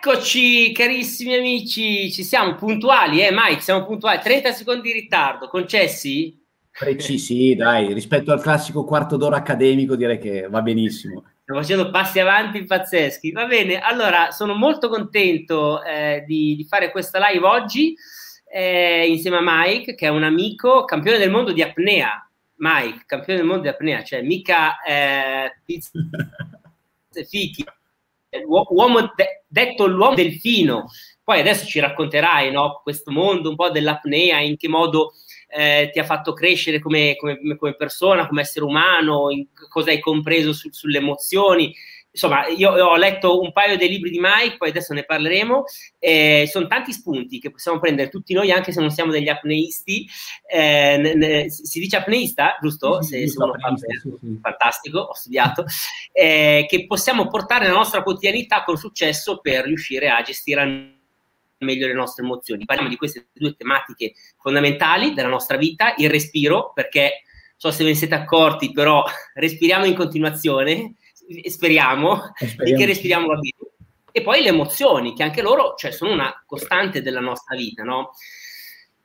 Eccoci carissimi amici, ci siamo puntuali, eh Mike, siamo puntuali, 30 secondi di ritardo, concessi? Precisi, dai, rispetto al classico quarto d'ora accademico direi che va benissimo. Stiamo facendo passi avanti pazzeschi, va bene, allora sono molto contento eh, di, di, fare questa live oggi eh, insieme a Mike, che è un amico, campione del mondo di apnea. Mike, campione del mondo di apnea, cioè mica eh, pizza, fichi, uomo de- detto l'uomo delfino. Poi adesso ci racconterai no, questo mondo un po' dell'apnea, in che modo eh, ti ha fatto crescere come, come, come, persona, come essere umano, in cosa hai compreso su, sulle emozioni insomma, io, ho letto un paio dei libri di Mike, poi adesso ne parleremo. Eh, sono tanti spunti che possiamo prendere tutti noi, anche se non siamo degli apneisti. Eh, ne, ne, si dice apneista, giusto? Sì, se, se uno fa, sì. Fantastico, ho studiato. Eh, che possiamo portare nella nostra quotidianità con successo per riuscire a gestire meglio le nostre emozioni. Parliamo di queste due tematiche fondamentali della nostra vita, il respiro, perché non so se ve ne siete accorti, però respiriamo in continuazione speriamo, speriamo. che respiriamo la vita. E poi le emozioni, che anche loro cioè, sono una costante della nostra vita, no?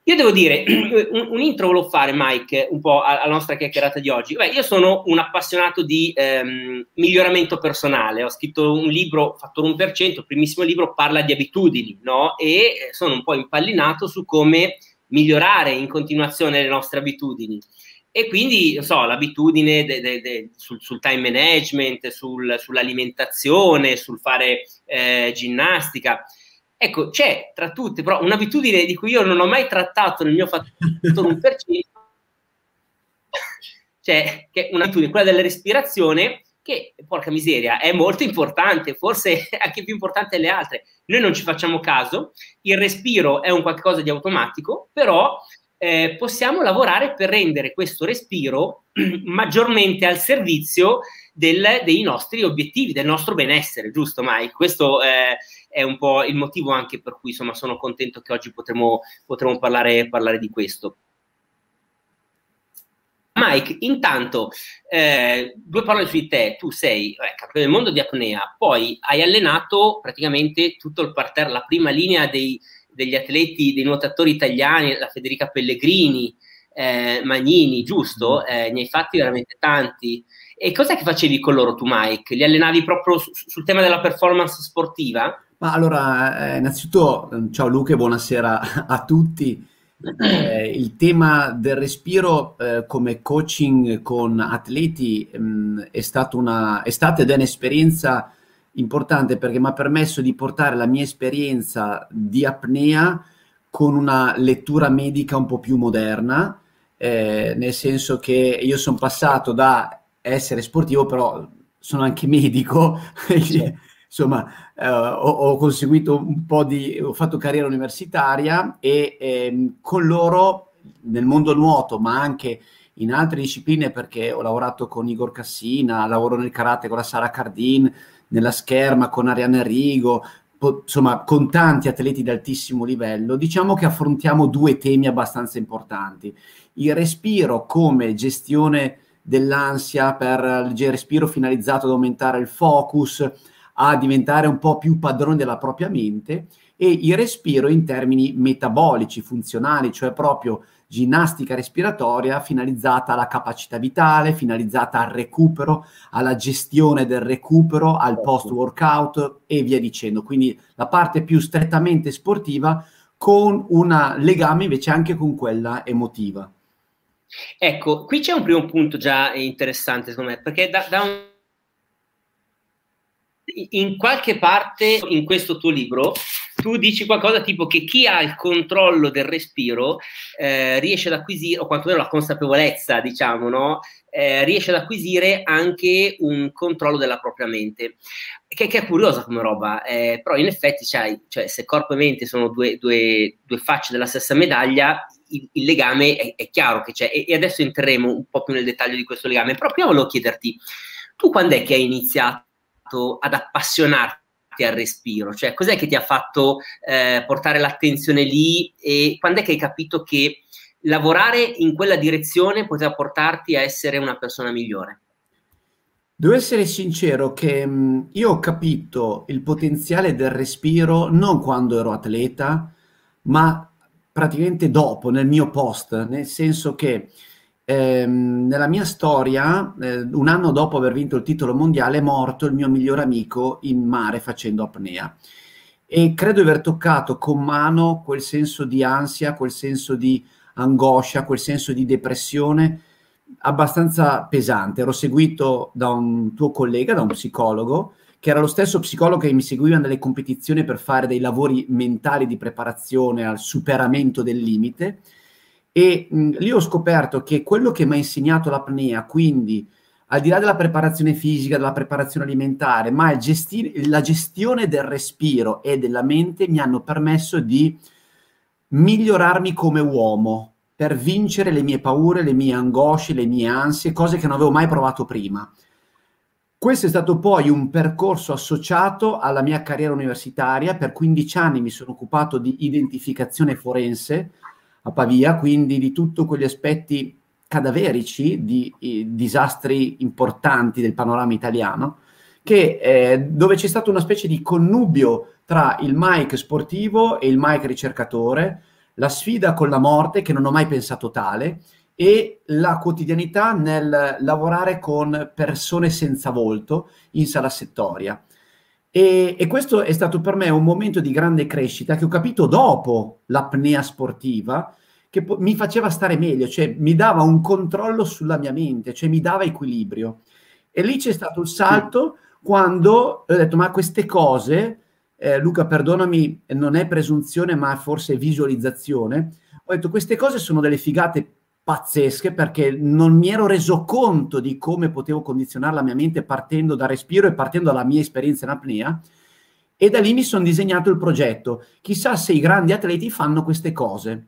Io devo dire, un, un, intro volevo fare, Mike, un po' alla nostra chiacchierata di oggi. Beh, io sono un appassionato di ehm, miglioramento personale. Ho scritto un libro, Fattore 1%, il primissimo libro, parla di abitudini, no? E sono un po' impallinato su come migliorare in continuazione le nostre abitudini. E quindi, non so, l'abitudine de, de, de, sul, sul, time management, sul, sull'alimentazione, sul fare eh, ginnastica. Ecco, c'è tra tutte, però, un'abitudine di cui io non ho mai trattato nel mio fattore 1%, cioè, che è un'abitudine, quella della respirazione, che, porca miseria, è molto importante, forse anche più importante delle altre. Noi non ci facciamo caso, il respiro è un qualcosa di automatico, però eh, possiamo lavorare per rendere questo respiro maggiormente al servizio del, dei nostri obiettivi, del nostro benessere, giusto Mike? Questo eh, è un po' il motivo anche per cui insomma, sono contento che oggi potremo, potremo parlare, parlare di questo. Mike, intanto, eh, due parole su di te. Tu sei eh, campione del mondo di apnea, poi hai allenato praticamente tutto il parterre, la prima linea dei, degli atleti, dei nuotatori italiani, la Federica Pellegrini, eh, Magnini, giusto? Mm. Eh, ne hai fatti veramente tanti. E cos'è che facevi con loro tu, Mike? Li allenavi proprio su, sul tema della performance sportiva? Ma allora, eh, innanzitutto, ciao Luca e buonasera a tutti. Eh, il tema del respiro eh, come coaching con atleti mh, mm, è, stata una, è stata ed è un'esperienza importante perché mi ha permesso di portare la mia esperienza di apnea con una lettura medica un po' più moderna, eh, nel senso che io sono passato da essere sportivo, però sono anche medico, sì. insomma eh, ho, ho, conseguito un po' di, ho fatto carriera universitaria e eh, con loro nel mondo nuoto, ma anche in altre discipline perché ho lavorato con Igor Cassina, lavoro nel karate con la Sara Cardin, nella scherma con Arianna Rigo, po- insomma con tanti atleti di altissimo livello, diciamo che affrontiamo due temi abbastanza importanti. Il respiro come gestione dell'ansia per il respiro finalizzato ad aumentare il focus, a diventare un po' più padrone della propria mente e il respiro in termini metabolici, funzionali, cioè proprio ginnastica respiratoria finalizzata alla capacità vitale, finalizzata al recupero, alla gestione del recupero, al certo. post workout e via dicendo. Quindi la parte più strettamente sportiva con un legame invece anche con quella emotiva. Ecco, qui c'è un primo punto già interessante secondo me, perché da, da un in qualche parte in questo tuo libro tu dici qualcosa tipo che chi ha il controllo del respiro eh, riesce ad acquisire, o quantomeno la consapevolezza, diciamo, no? Eh, riesce ad acquisire anche un controllo della propria mente, che, che è curiosa come roba, eh, però in effetti cioè, se corpo e mente sono due, due, due facce della stessa medaglia, il, il legame è, è, chiaro che c'è, e, e adesso entreremo un po' più nel dettaglio di questo legame, però prima volevo chiederti, tu quando è che hai iniziato ad appassionarti al respiro? Cioè, cos'è che ti ha fatto eh, portare l'attenzione lì e quando è che hai capito che lavorare in quella direzione poteva portarti a essere una persona migliore? Devo essere sincero che mh, io ho capito il potenziale del respiro non quando ero atleta, ma praticamente dopo, nel mio post, nel senso che ehm, nella mia storia, eh, un anno dopo aver vinto il titolo mondiale, è morto il mio migliore amico in mare facendo apnea. E credo di aver toccato con mano quel senso di ansia, quel senso di angoscia, quel senso di depressione abbastanza pesante. Ero seguito da un tuo collega, da un psicologo, che era lo stesso psicologo che mi seguiva nelle competizioni per fare dei lavori mentali di preparazione al superamento del limite. E mh, lì ho scoperto che quello che mi ha insegnato l'apnea, quindi al di là della preparazione fisica, della preparazione alimentare, ma gesti- la gestione del respiro e della mente mi hanno permesso di migliorarmi come uomo, per vincere le mie paure, le mie angosce, le mie ansie, cose che non avevo mai provato prima. Questo è stato poi un percorso associato alla mia carriera universitaria. Per 15 anni mi sono occupato di identificazione forense a Pavia, quindi di tutti quegli aspetti cadaverici di, di disastri importanti del panorama italiano, che, eh, dove c'è stato una specie di connubio tra il Mike sportivo e il Mike ricercatore, la sfida con la morte, che non ho mai pensato tale, e la quotidianità nel lavorare con persone senza volto in sala settoria. E, e, questo è stato per me un momento di grande crescita che ho capito dopo l'apnea sportiva, che po- mi faceva stare meglio, cioè mi dava un controllo sulla mia mente, cioè mi dava equilibrio. E lì c'è stato il salto quando ho detto, ma queste cose eh, Luca, perdonami, non è presunzione, ma forse visualizzazione. Ho detto, queste cose sono delle figate pazzesche perché non mi ero reso conto di come potevo condizionare la mia mente partendo dal respiro e partendo dalla mia esperienza in apnea. E da lì mi sono disegnato il progetto. Chissà se i grandi atleti fanno queste cose.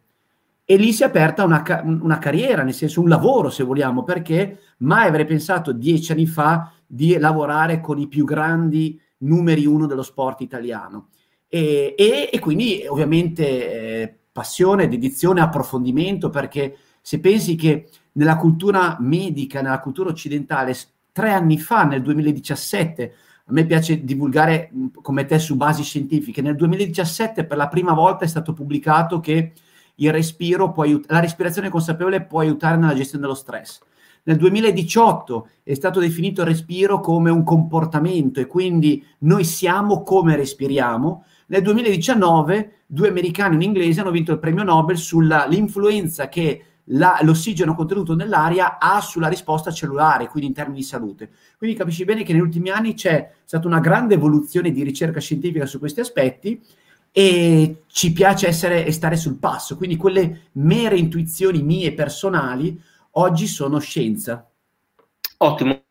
E lì si è aperta una, una carriera, nel senso un lavoro, se vogliamo, perché mai avrei pensato dieci anni fa di lavorare con i più grandi numeri uno dello sport italiano. E, e, e quindi ovviamente eh, passione, dedizione, approfondimento, perché se pensi che nella cultura medica, nella cultura occidentale, tre anni fa, nel 2017, a me piace divulgare come te su basi scientifiche, nel 2017 per la prima volta è stato pubblicato che aiut- la respirazione consapevole può aiutare nella gestione dello stress. Nel 2018 è stato definito il respiro come un comportamento e quindi noi siamo come respiriamo. Nel 2019 due americani e un inglese hanno vinto il premio Nobel sull'influenza che la, l'ossigeno contenuto nell'aria ha sulla risposta cellulare, quindi in termini di salute. Quindi capisci bene che negli ultimi anni c'è stata una grande evoluzione di ricerca scientifica su questi aspetti e ci piace essere e stare sul passo. Quindi quelle mere intuizioni mie personali oggi sono scienza. Ottimo.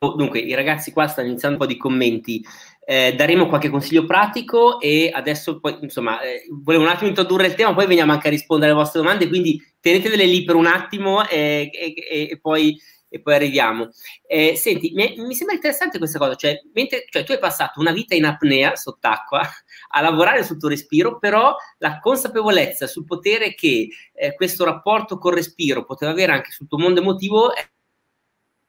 Dunque, i ragazzi qua stanno iniziando un po' di commenti. Eh, daremo qualche consiglio pratico e adesso poi, insomma, eh, volevo un attimo introdurre il tema, poi veniamo anche a rispondere alle vostre domande, quindi tenetevele lì per un attimo e, e, e poi e poi arriviamo. Eh, senti, mi, mi, sembra interessante questa cosa, cioè, mentre, cioè, tu hai passato una vita in apnea sott'acqua a lavorare sul tuo respiro, però la consapevolezza sul potere che eh, questo rapporto col respiro poteva avere anche sul tuo mondo emotivo è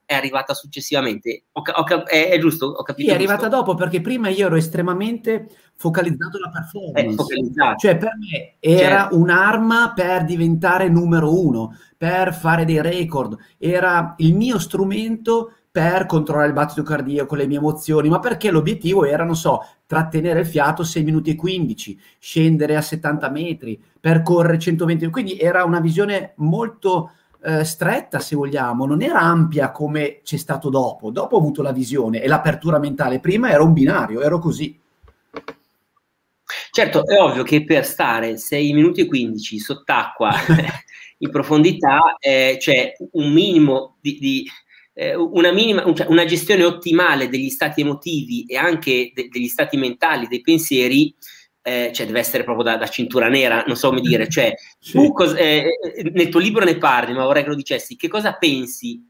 è arrivata successivamente. Ho, ho, è, è, giusto? Ho capito. Sì, è arrivata dopo perché prima io ero estremamente focalizzato sulla performance. Eh, cioè, per me era certo. un'arma per diventare numero uno, per fare dei record. Era il mio strumento per controllare il battito cardiaco, le mie emozioni, ma perché l'obiettivo era, non so, trattenere il fiato 6 minuti e 15, scendere a 70 metri, percorrere 120. Quindi era una visione molto eh, stretta, se vogliamo, non era ampia come c'è stato dopo. Dopo ho avuto la visione e l'apertura mentale. Prima era un binario, ero così. Certo, è ovvio che per stare 6 minuti e 15 sott'acqua in profondità eh, c'è un minimo di, di eh, una, minima, cioè una, gestione ottimale degli stati emotivi e anche de, degli stati mentali, dei pensieri, eh, cioè deve essere proprio da, da, cintura nera, non so come dire, cioè sì. tu cos- eh, nel tuo libro ne parli, ma vorrei che lo dicessi, che cosa pensi?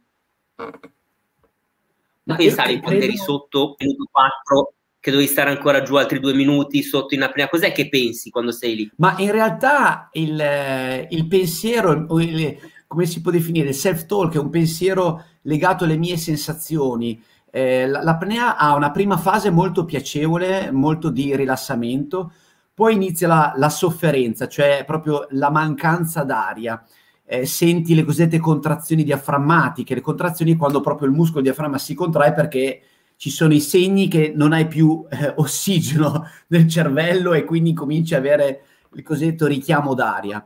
Ma pensavi quando eri sotto minuto 4 che dovevi stare ancora giù altri due minuti sotto in apnea, cos'è che pensi quando sei lì? Ma in realtà il, il pensiero, il, come si può definire, il self-talk è un pensiero legato alle mie sensazioni. Eh, l'apnea ha una prima fase molto piacevole, molto di rilassamento, poi inizia la, la sofferenza, cioè proprio la mancanza d'aria. Eh, senti le cosiddette contrazioni diaframmatiche, le contrazioni quando proprio il muscolo diaframma si contrae perché ci sono i segni che non hai più eh, ossigeno nel cervello e quindi cominci a avere il cosiddetto richiamo d'aria.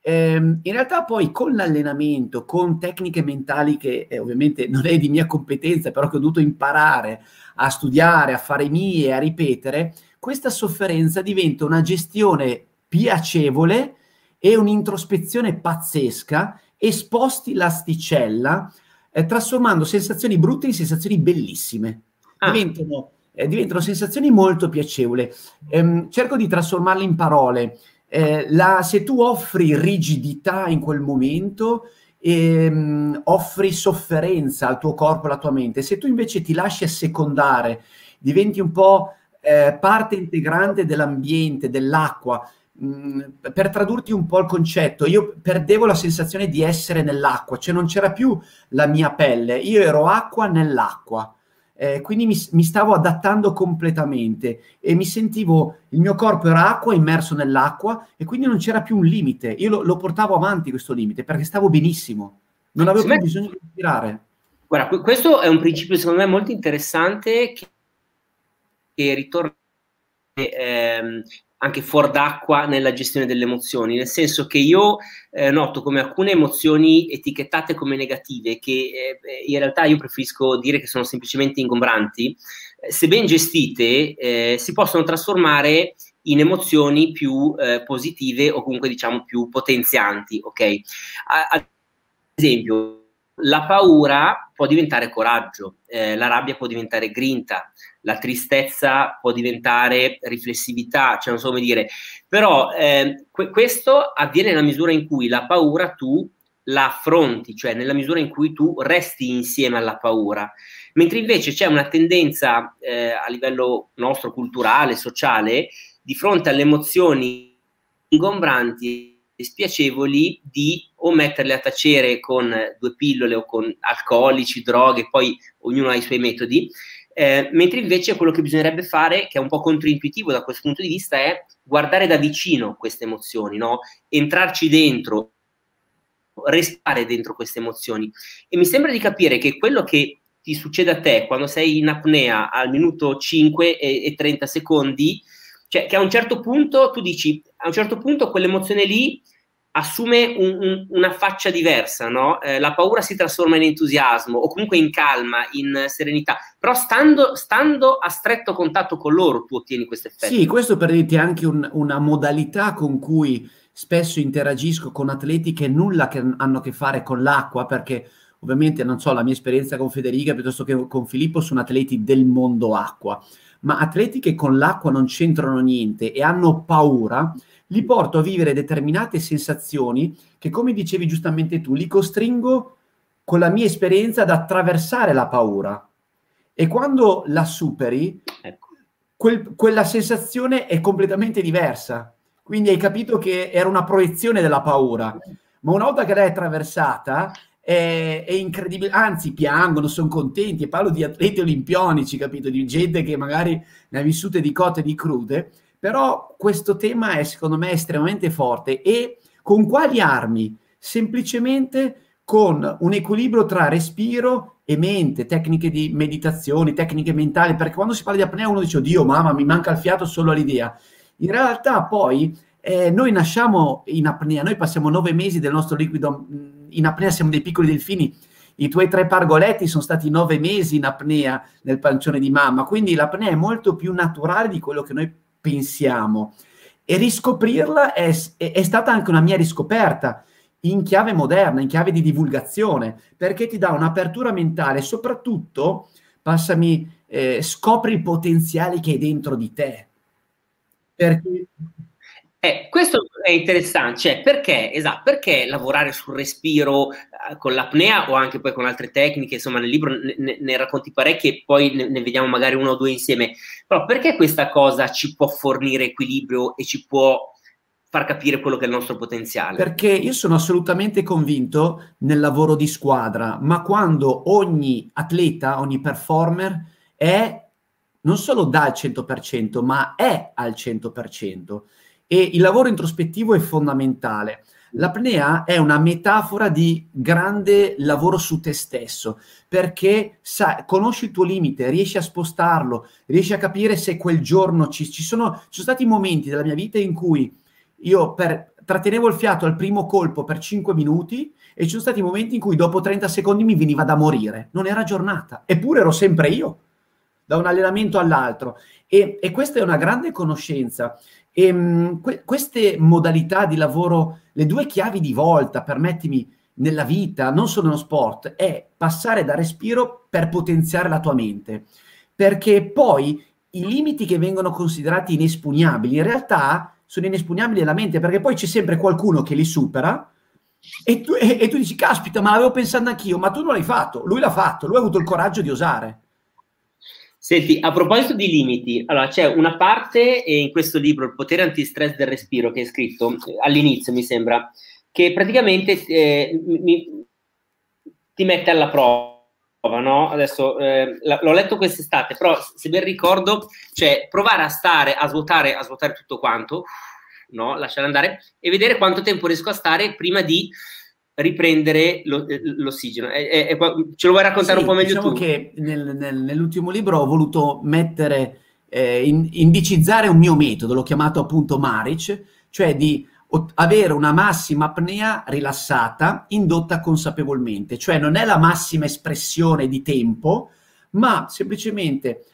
Ehm, in realtà poi con l'allenamento, con tecniche mentali che eh, ovviamente non è di mia competenza, però che ho dovuto imparare a studiare, a fare mie, a ripetere, questa sofferenza diventa una gestione piacevole e un'introspezione pazzesca e sposti l'asticella eh, trasformando sensazioni brutte in sensazioni bellissime. Ah. Diventano, eh, diventano, sensazioni molto piacevoli. Ehm, cerco di trasformarle in parole. Eh, la, se tu offri rigidità in quel momento, ehm, offri sofferenza al tuo corpo e alla tua mente. Se tu invece ti lasci assecondare, diventi un po' eh, parte integrante dell'ambiente, dell'acqua, mm, per tradurti un po' il concetto, io perdevo la sensazione di essere nell'acqua, cioè non c'era più la mia pelle, io ero acqua nell'acqua eh, quindi mi, mi, stavo adattando completamente e mi sentivo, il mio corpo era acqua, immerso nell'acqua e quindi non c'era più un limite. Io lo, lo portavo avanti questo limite perché stavo benissimo, non avevo più bisogno di respirare. Guarda, questo è un principio secondo me molto interessante che, che ritorna ehm, anche fuori d'acqua nella gestione delle emozioni, nel senso che io eh, noto come alcune emozioni etichettate come negative, che eh, in realtà io preferisco dire che sono semplicemente ingombranti, eh, se ben gestite eh, si possono trasformare in emozioni più eh, positive o comunque diciamo più potenzianti, ok? Ad esempio, la paura può diventare coraggio, eh, la rabbia può diventare grinta, la tristezza può diventare riflessività, cioè non so come dire, però eh, que- questo avviene nella misura in cui la paura tu la affronti, cioè nella misura in cui tu resti insieme alla paura, mentre invece c'è una tendenza eh, a livello nostro culturale, sociale, di fronte alle emozioni ingombranti spiacevoli di o metterle a tacere con due pillole o con alcolici, droghe, poi ognuno ha i suoi metodi, eh, mentre invece quello che bisognerebbe fare, che è un po' controintuitivo da questo punto di vista, è guardare da vicino queste emozioni, no? entrarci dentro, restare dentro queste emozioni. E mi sembra di capire che quello che ti succede a te quando sei in apnea al minuto 5 e, e 30 secondi, cioè che a un certo punto tu dici, a un certo punto quell'emozione lì assume un, un, una faccia diversa, no? eh, la paura si trasforma in entusiasmo o comunque in calma, in serenità, però stando, stando a stretto contatto con loro tu ottieni questo effetto. Sì, questo per dirti anche un, una modalità con cui spesso interagisco con atleti che nulla che hanno a che fare con l'acqua, perché ovviamente non so, la mia esperienza con Federica piuttosto che con Filippo sono atleti del mondo acqua, ma atleti che con l'acqua non c'entrano niente e hanno paura, li porto a vivere determinate sensazioni che, come dicevi giustamente tu, li costringo con la mia esperienza ad attraversare la paura. E quando la superi, ecco. quel, quella sensazione è completamente diversa. Quindi hai capito che era una proiezione della paura. Ma una volta che l'hai attraversata, è, è, incredibile, anzi piangono, sono contenti, e parlo di atleti olimpionici, capito, di gente che magari ne ha vissute di cotte e di crude, però questo tema è secondo me estremamente forte e con quali armi? Semplicemente con un equilibrio tra respiro e mente, tecniche di meditazione, tecniche mentali, perché quando si parla di apnea uno dice, oddio mamma, mi manca il fiato solo all'idea. In realtà poi eh, noi nasciamo in apnea, noi passiamo nove mesi del nostro liquido in apnea, siamo dei piccoli delfini, i tuoi tre pargoletti sono stati nove mesi in apnea nel pancione di mamma, quindi l'apnea è molto più naturale di quello che noi pensiamo. E riscoprirla è, è, stata anche una mia riscoperta in chiave moderna, in chiave di divulgazione, perché ti dà un'apertura mentale, soprattutto, passami, eh, scopri il potenziale che è dentro di te. Perché eh, questo è interessante, cioè perché, esatto, perché lavorare sul respiro eh, con l'apnea o anche poi con altre tecniche, insomma nel libro ne, ne racconti parecchie, poi ne, ne, vediamo magari uno o due insieme, però perché questa cosa ci può fornire equilibrio e ci può far capire quello che è il nostro potenziale. Perché io sono assolutamente convinto nel lavoro di squadra, ma quando ogni atleta, ogni performer è non solo dà al 100%, ma è al 100%. E il lavoro introspettivo è fondamentale. L'apnea è una metafora di grande lavoro su te stesso, perché sai, conosci il tuo limite, riesci a spostarlo, riesci a capire se quel giorno ci, ci, sono, ci sono stati momenti della mia vita in cui io per, trattenevo il fiato al primo colpo per 5 minuti e ci sono stati momenti in cui dopo 30 secondi mi veniva da morire. Non era giornata, eppure ero sempre io, da un allenamento all'altro. E, e questa è una grande conoscenza. E, mh, que- queste modalità di lavoro, le due chiavi di volta, permettimi, nella vita, non solo nello sport, è passare da respiro per potenziare la tua mente. Perché poi i limiti che vengono considerati inespugnabili in realtà sono inespugnabili nella mente, perché poi c'è sempre qualcuno che li supera e tu, e, e tu dici, caspita, ma l'avevo pensato anch'io, ma tu non l'hai fatto, lui l'ha fatto, lui ha avuto il coraggio di osare. Senti, a proposito di limiti, allora c'è una parte in questo libro, Il potere antistress del respiro, che è scritto all'inizio, mi sembra, che praticamente eh, mi, ti mette alla prova. No? Adesso eh, l'ho letto quest'estate, però se ben ricordo, cioè provare a stare, a svuotare, a svuotare tutto quanto, no? lasciare andare e vedere quanto tempo riesco a stare prima di riprendere lo, eh, l'ossigeno. È, è, ce lo vuoi raccontare sì, un po' meglio diciamo tu? che nel, nel, nell'ultimo libro ho voluto mettere, eh, in, indicizzare un mio metodo, l'ho chiamato appunto Maric, cioè di avere una massima apnea rilassata indotta consapevolmente, cioè non è la massima espressione di tempo, ma semplicemente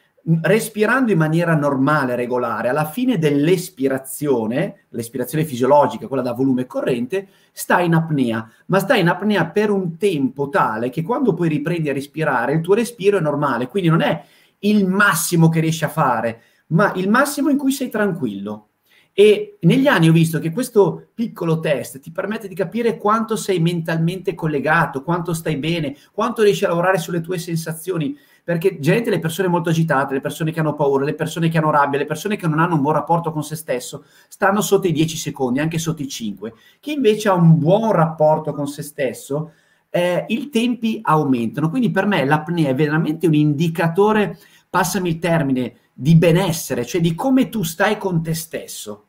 respirando in maniera normale, regolare, alla fine dell'espirazione, l'espirazione fisiologica, quella da volume corrente, sta in apnea, ma sta in apnea per un tempo tale che quando poi riprendi a respirare il tuo respiro è normale, quindi non è il massimo che riesci a fare, ma il massimo in cui sei tranquillo. E negli anni ho visto che questo piccolo test ti permette di capire quanto sei mentalmente collegato, quanto stai bene, quanto riesci a lavorare sulle tue sensazioni perché generalmente le persone molto agitate, le persone che hanno paura, le persone che hanno rabbia, le persone che non hanno un buon rapporto con se stesso, stanno sotto i 10 secondi, anche sotto i 5. Chi invece ha un buon rapporto con se stesso, eh, i tempi aumentano. Quindi per me l'apnea è veramente un indicatore, passami il termine, di benessere, cioè di come tu stai con te stesso.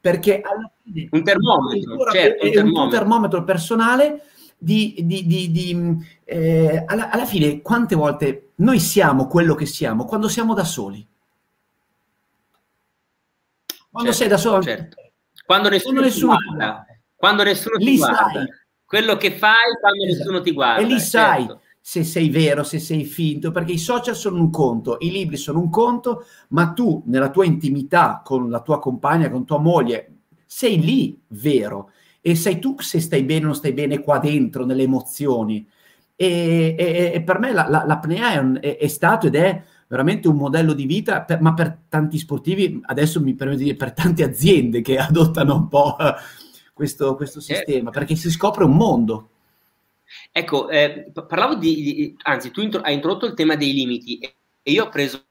Perché alla fine un termometro, certo, un è termometro. un termometro personale di, di, di, di eh, alla, alla, fine quante volte noi siamo quello che siamo quando siamo da soli. Quando certo, sei da solo. Certo. Quando nessuno, quando nessuno ti guarda. Quando nessuno ti guarda. Sai. Quello che fai quando esatto. nessuno ti guarda. E lì sai certo. se sei vero, se sei finto, perché i social sono un conto, i libri sono un conto, ma tu nella tua intimità con la tua compagna, con tua moglie, sei lì vero e sai tu se stai bene o non stai bene qua dentro, nelle emozioni. E, e, e per me la, la, l'apnea è, un, è, è, stato ed è veramente un modello di vita, per, ma per tanti sportivi, adesso mi permetto di dire per tante aziende che adottano un po' questo, questo eh. sistema, eh, perché si scopre un mondo. Ecco, eh, parlavo di, di, anzi, tu intro, hai introdotto il tema dei limiti e, io ho preso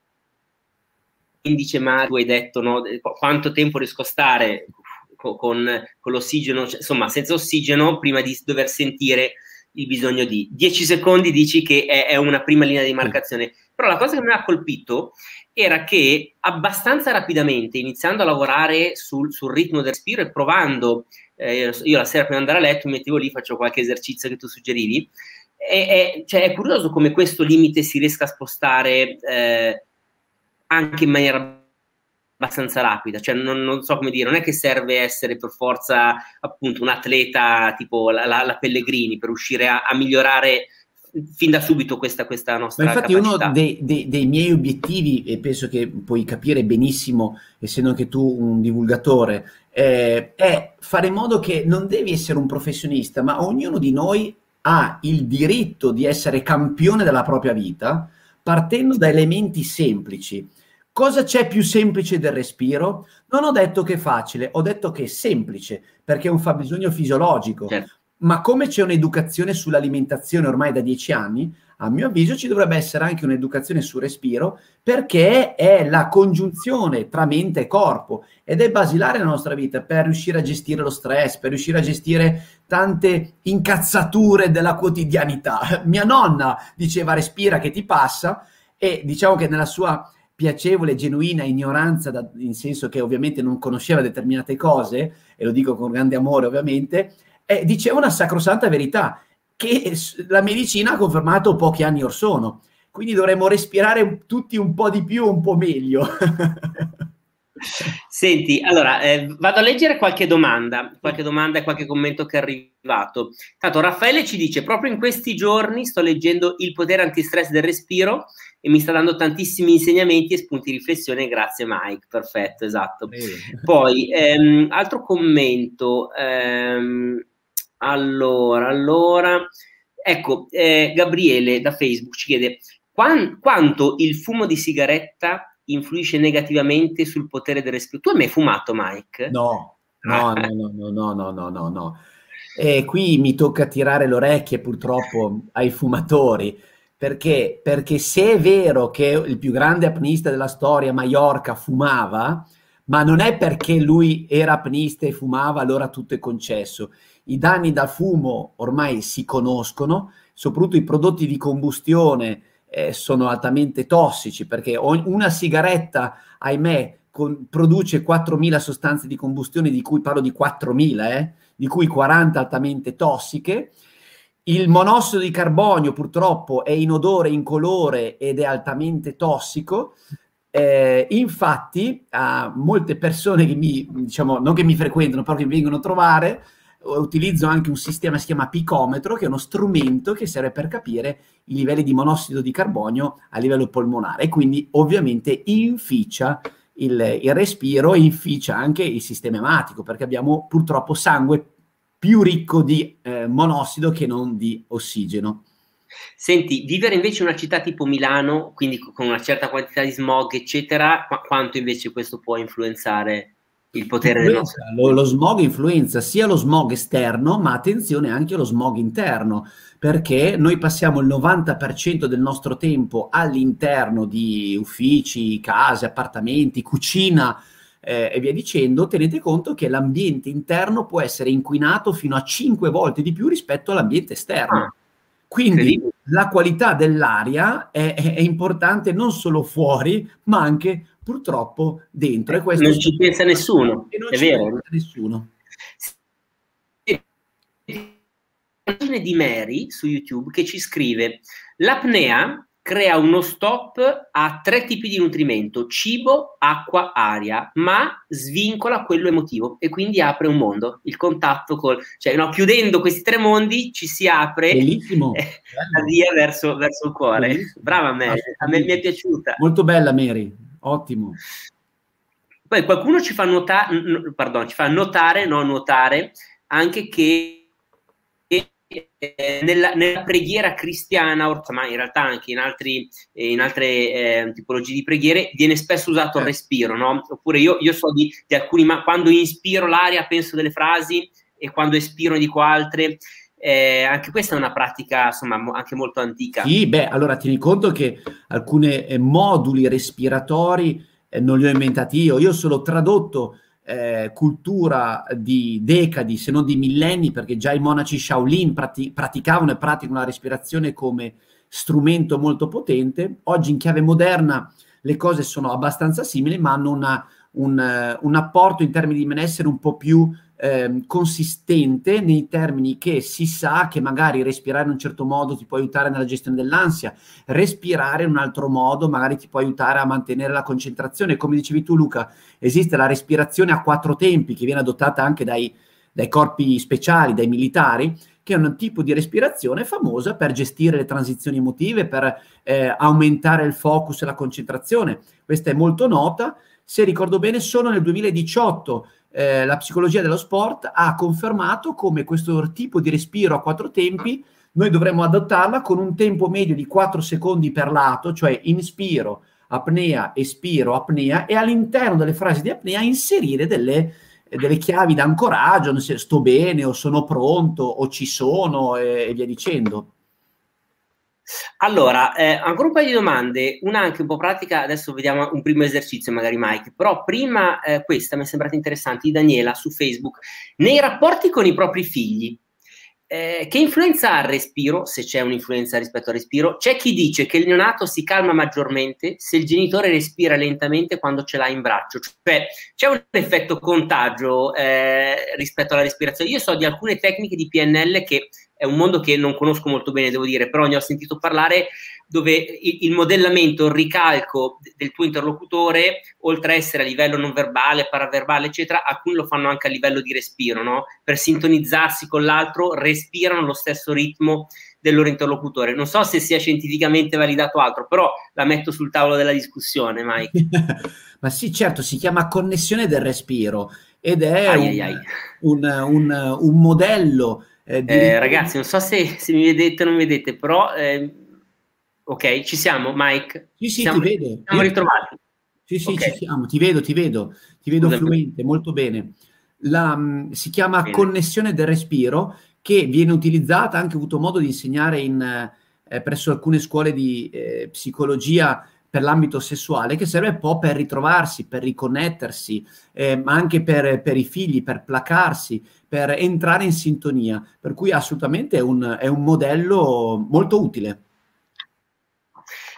indice ma tu hai detto no, quanto tempo riesco a stare con, con l'ossigeno, cioè, insomma, senza ossigeno, prima di dover sentire il bisogno di 10 secondi, dici che è, è una prima linea di marcazione. Però la cosa che mi ha colpito era che abbastanza rapidamente, iniziando a lavorare sul, sul ritmo del respiro e provando, eh, io la sera prima di andare a letto mi mettevo lì, faccio qualche esercizio che tu suggerivi, è, è, cioè, è curioso come questo limite si riesca a spostare eh, anche in maniera abbastanza rapida, cioè non, non, so come dire, non è che serve essere per forza appunto un atleta tipo la, la, la Pellegrini per riuscire a, a, migliorare fin da subito questa, questa nostra Ma infatti capacità. uno dei, dei, dei, miei obiettivi, e penso che puoi capire benissimo, essendo anche tu un divulgatore, eh, è fare in modo che non devi essere un professionista, ma ognuno di noi ha il diritto di essere campione della propria vita partendo da elementi semplici Cosa c'è più semplice del respiro? Non ho detto che è facile, ho detto che è semplice, perché è un fabbisogno fisiologico. Certo. Ma come c'è un'educazione sull'alimentazione ormai da dieci anni, a mio avviso ci dovrebbe essere anche un'educazione sul respiro perché è la congiunzione tra mente e corpo ed è basilare nella nostra vita per riuscire a gestire lo stress, per riuscire a gestire tante incazzature della quotidianità. Mia nonna diceva respira che ti passa e diciamo che nella sua piacevole, genuina ignoranza, da, in senso che ovviamente non conosceva determinate cose, e lo dico con grande amore ovviamente, eh, diceva una sacrosanta verità che la medicina ha confermato pochi anni or sono. Quindi dovremmo respirare tutti un po' di più, un po' meglio. Senti, allora eh, vado a leggere qualche domanda, qualche domanda e qualche commento che è arrivato. Tanto Raffaele ci dice: proprio in questi giorni sto leggendo Il potere antistress del respiro e mi sta dando tantissimi insegnamenti e spunti di riflessione. Grazie, Mike. Perfetto, esatto. Poi, ehm, altro commento. Ehm, allora, allora, ecco, eh, Gabriele da Facebook ci chiede quan- quanto il fumo di sigaretta influisce negativamente sul potere del respiro. Tu hai mai fumato, Mike? No, no, no, no, no, no, no, no, no. E qui mi tocca tirare le orecchie purtroppo ai fumatori, perché, perché se è vero che il più grande apnista della storia, Mallorca, fumava, ma non è perché lui era apnista e fumava, allora tutto è concesso. I danni da fumo ormai si conoscono, soprattutto i prodotti di combustione eh, sono altamente tossici perché una sigaretta, ahimè, con, produce 4.000 sostanze di combustione, di cui parlo di 4.000, eh, di cui 40 altamente tossiche. Il monossido di carbonio purtroppo è inodore, incolore ed è altamente tossico. Eh, infatti, a molte persone che mi, diciamo, non che mi frequentano, però che mi vengono a trovare, utilizzo anche un sistema che si chiama picometro, che è uno strumento che serve per capire i livelli di monossido di carbonio a livello polmonare e quindi ovviamente inficia il, il respiro e inficia anche il sistema ematico perché abbiamo purtroppo sangue più ricco di eh, monossido che non di ossigeno. Senti, vivere invece in una città tipo Milano, quindi con una certa quantità di smog, eccetera, qu- quanto invece questo può influenzare il potere del nostro... Lo, lo smog influenza sia lo smog esterno, ma attenzione anche allo smog interno, perché noi passiamo il 90% del nostro tempo all'interno di uffici, case, appartamenti, cucina eh, e via dicendo, tenete conto che l'ambiente interno può essere inquinato fino a 5 volte di più rispetto all'ambiente esterno. Ah, Quindi la qualità dell'aria è, è, importante non solo fuori, ma anche purtroppo dentro. E questo non ci pensa nessuno, è vero. Nessuno. Immagine di Mary su YouTube che ci scrive l'apnea crea uno stop a tre tipi di nutrimento, cibo, acqua, aria, ma svincola quello emotivo e quindi apre un mondo, il contatto col... cioè no, chiudendo questi tre mondi ci si apre Bellissimo. Eh, la via verso, verso il cuore. Bellissimo. Brava Mary, a me mi è piaciuta. Molto bella Mary, Ottimo. Poi qualcuno ci fa, nuota- n- pardon, ci fa notare, no nuotare, anche che nella, nella, preghiera cristiana, ma in realtà anche in, altri, in altre eh, tipologie di preghiere, viene spesso usato il respiro, no? Oppure io, io so di, di, alcuni, ma quando inspiro l'aria penso delle frasi e quando espiro dico altre. Eh, anche questa è una pratica insomma anche molto antica. Sì, beh, allora tieni conto che alcuni eh, moduli respiratori eh, non li ho inventati io, io sono tradotto eh, cultura di decadi, se non di millenni, perché già i monaci Shaolin prati- praticavano e praticano la respirazione come strumento molto potente. Oggi in chiave moderna le cose sono abbastanza simili, ma hanno una, un, un apporto in termini di benessere un po' più eh, consistente nei termini che si sa che magari respirare in un certo modo ti può aiutare nella gestione dell'ansia, respirare in un altro modo magari ti può aiutare a mantenere la concentrazione. Come dicevi tu Luca, esiste la respirazione a quattro tempi che viene adottata anche dai, dai corpi speciali, dai militari, che è un tipo di respirazione famosa per gestire le transizioni emotive, per eh, aumentare il focus e la concentrazione. Questa è molto nota. Se ricordo bene, solo nel 2018 eh, la psicologia dello sport ha confermato come questo tipo di respiro a quattro tempi noi dovremmo adottarla con un tempo medio di 4 secondi per lato, cioè inspiro, apnea, espiro, apnea, e all'interno delle frasi di apnea inserire delle, delle chiavi d'ancoraggio, se sto bene o sono pronto o ci sono e, e via dicendo. Allora, eh, ancora un paio di domande, una anche un po' pratica, adesso vediamo un primo esercizio magari Mike, però prima eh, questa mi è sembrata interessante, di Daniela su Facebook, nei rapporti con i propri figli, eh, che influenza ha il respiro, se c'è un'influenza rispetto al respiro? C'è chi dice che il neonato si calma maggiormente se il genitore respira lentamente quando ce l'ha in braccio, cioè c'è un effetto contagio eh, rispetto alla respirazione. Io so di alcune tecniche di PNL che è un mondo che non conosco molto bene, devo dire, però ne ho sentito parlare dove il, modellamento, il ricalco del tuo interlocutore, oltre a essere a livello non verbale, paraverbale, eccetera, alcuni lo fanno anche a livello di respiro, no? Per sintonizzarsi con l'altro, respirano lo stesso ritmo del loro interlocutore. Non so se sia scientificamente validato altro, però la metto sul tavolo della discussione, Mike. Ma sì, certo, si chiama connessione del respiro ed è ai, un, ai, ai. Un, un, un, modello eh, eh, ragazzi, non so se, se, mi vedete o non mi vedete, però eh, ok, ci siamo, Mike? Sì, sì, siamo, ti vedo. Siamo ritrovati. Sì, sì, okay. ci siamo, ti vedo, ti vedo, ti vedo Scusami. fluente, molto bene. La, mm, si chiama bene. connessione del respiro che viene utilizzata, anche avuto modo di insegnare in, eh, presso alcune scuole di eh, psicologia per l'ambito sessuale che serve un po' per ritrovarsi, per riconnettersi, eh, ma anche per, per, i figli, per placarsi, per entrare in sintonia. Per cui assolutamente è un, è un modello molto utile.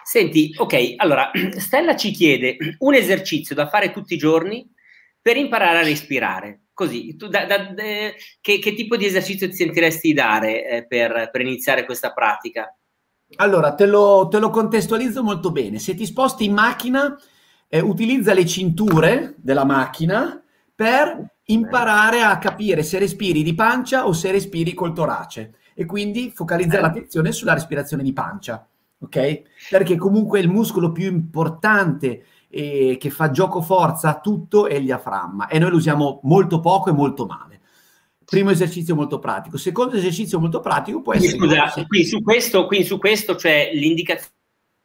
Senti, ok, allora Stella ci chiede un esercizio da fare tutti i giorni per imparare a respirare. Così, tu da, da, da, che, che, tipo di esercizio ti sentiresti dare eh, per, per iniziare questa pratica? Allora, te lo, te lo, contestualizzo molto bene. Se ti sposti in macchina, eh, utilizza le cinture della macchina per imparare a capire se respiri di pancia o se respiri col torace e quindi focalizza l'attenzione sulla respirazione di pancia, ok? Perché comunque il muscolo più importante eh, che fa gioco forza a tutto è il diaframma e noi lo usiamo molto poco e molto male. Primo esercizio molto pratico. Secondo esercizio molto pratico può essere... Scusa, qui su questo, qui su questo cioè l'indicazione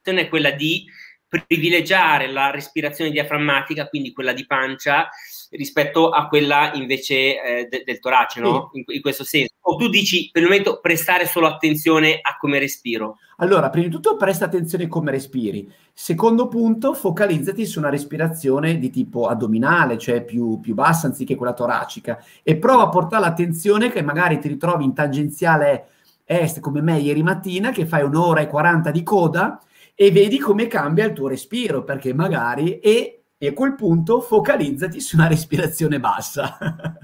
è quella di privilegiare la respirazione diaframmatica, quindi quella di pancia, rispetto a quella invece eh, de- del torace, no? Sì. In, in, questo senso. O tu dici per il momento prestare solo attenzione a come respiro? Allora, prima di tutto presta attenzione a come respiri. Secondo punto, focalizzati su una respirazione di tipo addominale, cioè più, più bassa anziché quella toracica, e prova a portare l'attenzione che magari ti ritrovi in tangenziale est come me ieri mattina, che fai un'ora e 40 di coda e vedi come cambia il tuo respiro, perché magari e e a quel punto focalizzati su una respirazione bassa.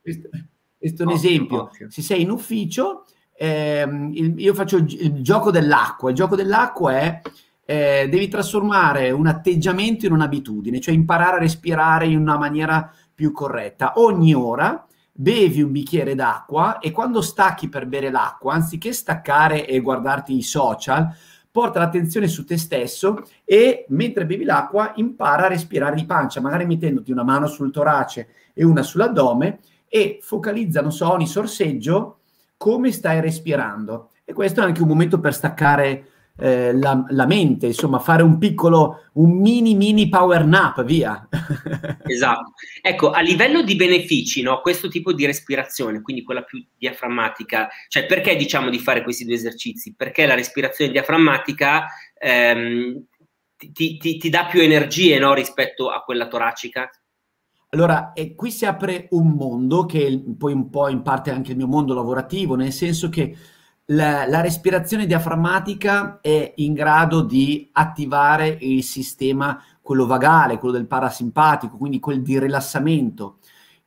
questo, questo, è un esempio. Occhio. Se sei in ufficio, ehm, il, io faccio il, il, gioco dell'acqua. Il gioco dell'acqua è eh, devi trasformare un atteggiamento in un'abitudine, cioè imparare a respirare in una maniera più corretta. Ogni ora bevi un bicchiere d'acqua e quando stacchi per bere l'acqua, anziché staccare e guardarti i social, porta l'attenzione su te stesso e mentre bevi l'acqua impara a respirare di pancia, magari mettendoti una mano sul torace e una sull'addome e focalizza, non so, ogni sorseggio come stai respirando. E questo è anche un momento per staccare eh, la, la, mente, insomma, fare un piccolo, un mini mini power nap, via. esatto. Ecco, a livello di benefici, no, questo tipo di respirazione, quindi quella più diaframmatica, cioè perché diciamo di fare questi due esercizi? Perché la respirazione diaframmatica ehm, ti, ti, ti, dà più energie no, rispetto a quella toracica? Allora, e qui si apre un mondo che poi un po' in parte anche il mio mondo lavorativo, nel senso che la, la, respirazione diaframmatica è in grado di attivare il sistema, quello vagale, quello del parasimpatico, quindi quel di rilassamento.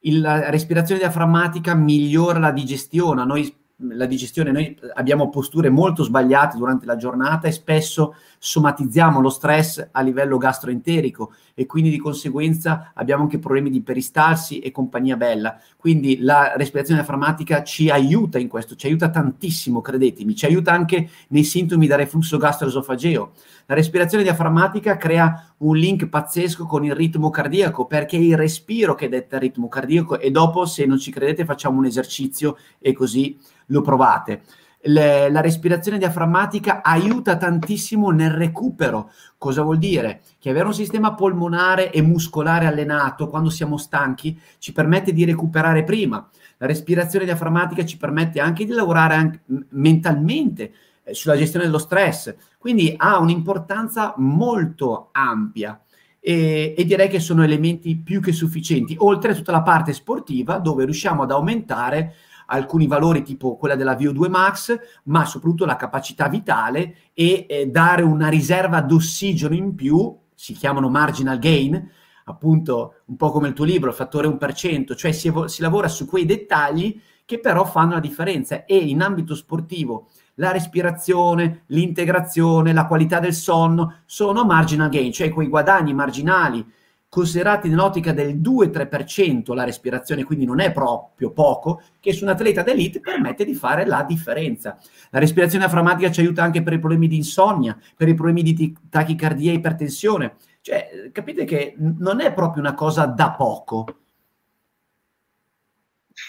Il, la respirazione diaframmatica migliora la digestione. Noi la digestione, noi abbiamo posture molto sbagliate durante la giornata e spesso somatizziamo lo stress a livello gastroenterico e quindi di conseguenza abbiamo anche problemi di peristalsi e compagnia bella. Quindi la respirazione diaframmatica ci aiuta in questo, ci aiuta tantissimo, credetemi, ci aiuta anche nei sintomi da reflusso gastroesofageo. La respirazione diaframmatica crea un link pazzesco con il ritmo cardiaco perché è il respiro che detta il ritmo cardiaco e dopo se non ci credete facciamo un esercizio e così lo provate. Le, la respirazione diaframmatica aiuta tantissimo nel recupero. Cosa vuol dire? Che avere un sistema polmonare e muscolare allenato quando siamo stanchi ci permette di recuperare prima. La respirazione diaframmatica ci permette anche di lavorare anche mentalmente eh, sulla gestione dello stress, quindi ha un'importanza molto ampia. E, e, direi che sono elementi più che sufficienti, oltre a tutta la parte sportiva dove riusciamo ad aumentare alcuni valori tipo quella della VO2 max, ma soprattutto la capacità vitale e eh, dare una riserva d'ossigeno in più, si chiamano marginal gain, appunto un po' come il tuo libro, il fattore 1%, cioè si, evo- si lavora su quei dettagli che però fanno la differenza e in ambito sportivo la respirazione, l'integrazione, la qualità del sonno sono marginal gain, cioè quei guadagni marginali considerati nell'ottica del 2-3% la respirazione, quindi non è proprio poco, che su un atleta d'elite permette di fare la differenza. La respirazione aframatica ci aiuta anche per i problemi di insonnia, per i problemi di tachicardia e ipertensione. Cioè, capite che non è proprio una cosa da poco.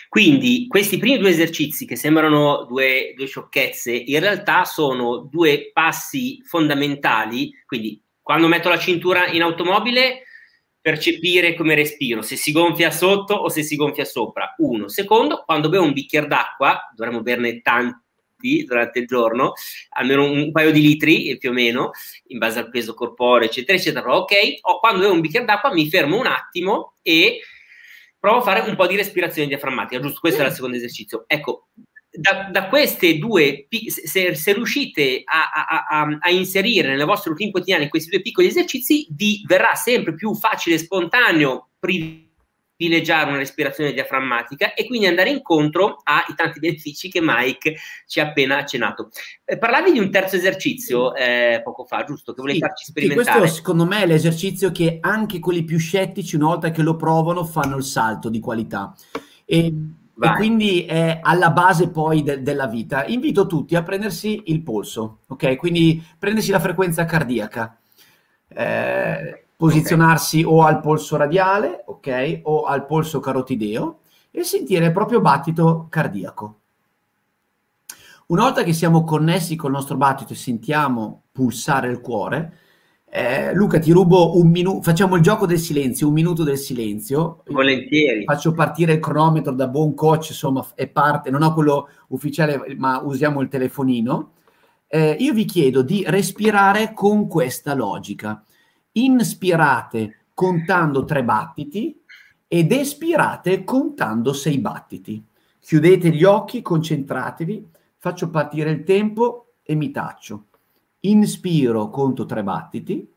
Quindi questi primi due esercizi che sembrano due, due sciocchezze, in realtà sono due passi fondamentali. Quindi quando metto la cintura in automobile percepire come respiro, se si gonfia sotto o se si gonfia sopra. Uno. Secondo, quando bevo un bicchiere d'acqua, dovremmo berne tanti durante il giorno, almeno un paio di litri più o meno, in base al peso corporeo, eccetera, eccetera. Ok, o quando bevo un bicchiere d'acqua mi fermo un attimo e provo a fare un po' di respirazione diaframmatica, giusto? Questo è il secondo esercizio. Ecco, da, da, queste due, se, se riuscite a, a, a, a, inserire nelle vostre routine quotidiane questi due piccoli esercizi, vi verrà sempre più facile e spontaneo privilegiare una respirazione diaframmatica e quindi andare incontro ai tanti benefici che Mike ci ha appena accennato. Eh, parlavi di un terzo esercizio eh, poco fa, giusto? Che volevi sì, farci sperimentare. Questo secondo me è l'esercizio che anche quelli più scettici, una volta che lo provano, fanno il salto di qualità. E Vai. e quindi è alla base poi de- della vita. Invito tutti a prendersi il polso, ok? Quindi prendersi la frequenza cardiaca, eh, posizionarsi okay. o al polso radiale, ok? O al polso carotideo e sentire il proprio battito cardiaco. Una volta che siamo connessi col nostro battito e sentiamo pulsare il cuore, eh, Luca, ti rubo un minuto, facciamo il gioco del silenzio, un minuto del silenzio. Volentieri. Faccio partire il cronometro da buon coach, insomma, è parte, non ho quello ufficiale, ma usiamo il telefonino. Eh, io vi chiedo di respirare con questa logica. Inspirate contando tre battiti ed espirate contando sei battiti. Chiudete gli occhi, concentratevi, faccio partire il tempo e mi taccio inspiro, conto tre battiti,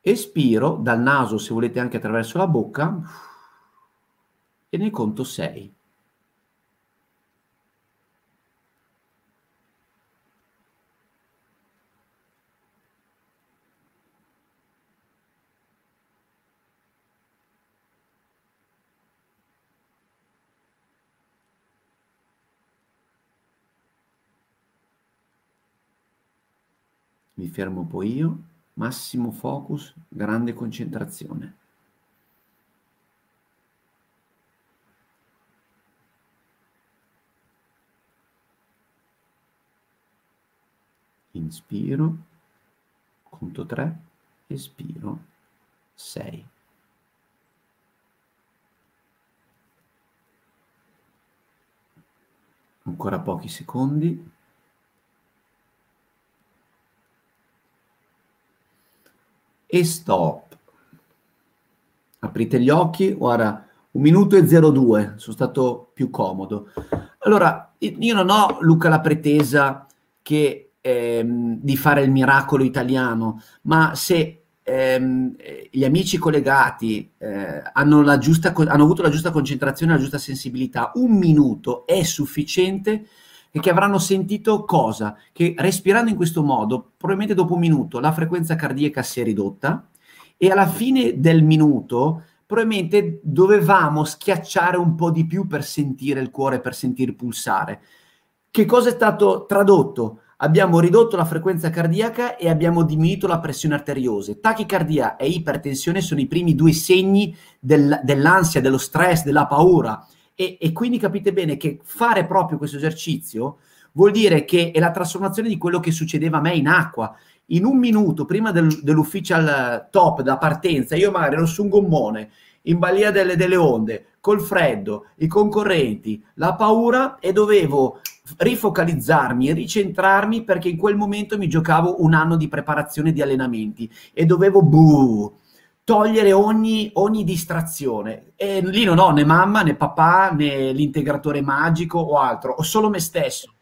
espiro dal naso, se volete anche attraverso la bocca, e ne conto sei. Mi fermo poi io, massimo focus, grande concentrazione. Inspiro, conto 3, espiro 6. Ancora pochi secondi. E stop. Aprite gli occhi, guarda, un minuto e 02, sono stato più comodo. Allora, io non ho, Luca, la pretesa che, ehm, di fare il miracolo italiano, ma se ehm, gli amici collegati eh, hanno, giusta, hanno avuto la giusta concentrazione, la giusta sensibilità, un minuto è sufficiente e che avranno sentito cosa? Che respirando in questo modo, probabilmente dopo un minuto la frequenza cardiaca si è ridotta e alla fine del minuto probabilmente dovevamo schiacciare un po' di più per sentire il cuore, per sentire pulsare. Che cosa è stato tradotto? Abbiamo ridotto la frequenza cardiaca e abbiamo diminuito la pressione arteriosa. Tachicardia e ipertensione sono i primi due segni del, dell'ansia, dello stress, della paura. E, e quindi capite bene che fare proprio questo esercizio vuol dire che è la trasformazione di quello che succedeva a me in acqua. In un minuto prima del, dell'ufficial top da partenza, io magari ero su un gommone, in balia delle, delle onde, col freddo, i concorrenti, la paura e dovevo rifocalizzarmi e ricentrarmi perché in quel momento mi giocavo un anno di preparazione di allenamenti e dovevo buh, togliere ogni, ogni distrazione. E lì non ho né mamma né papà né l'integratore magico o altro, ho solo me stesso.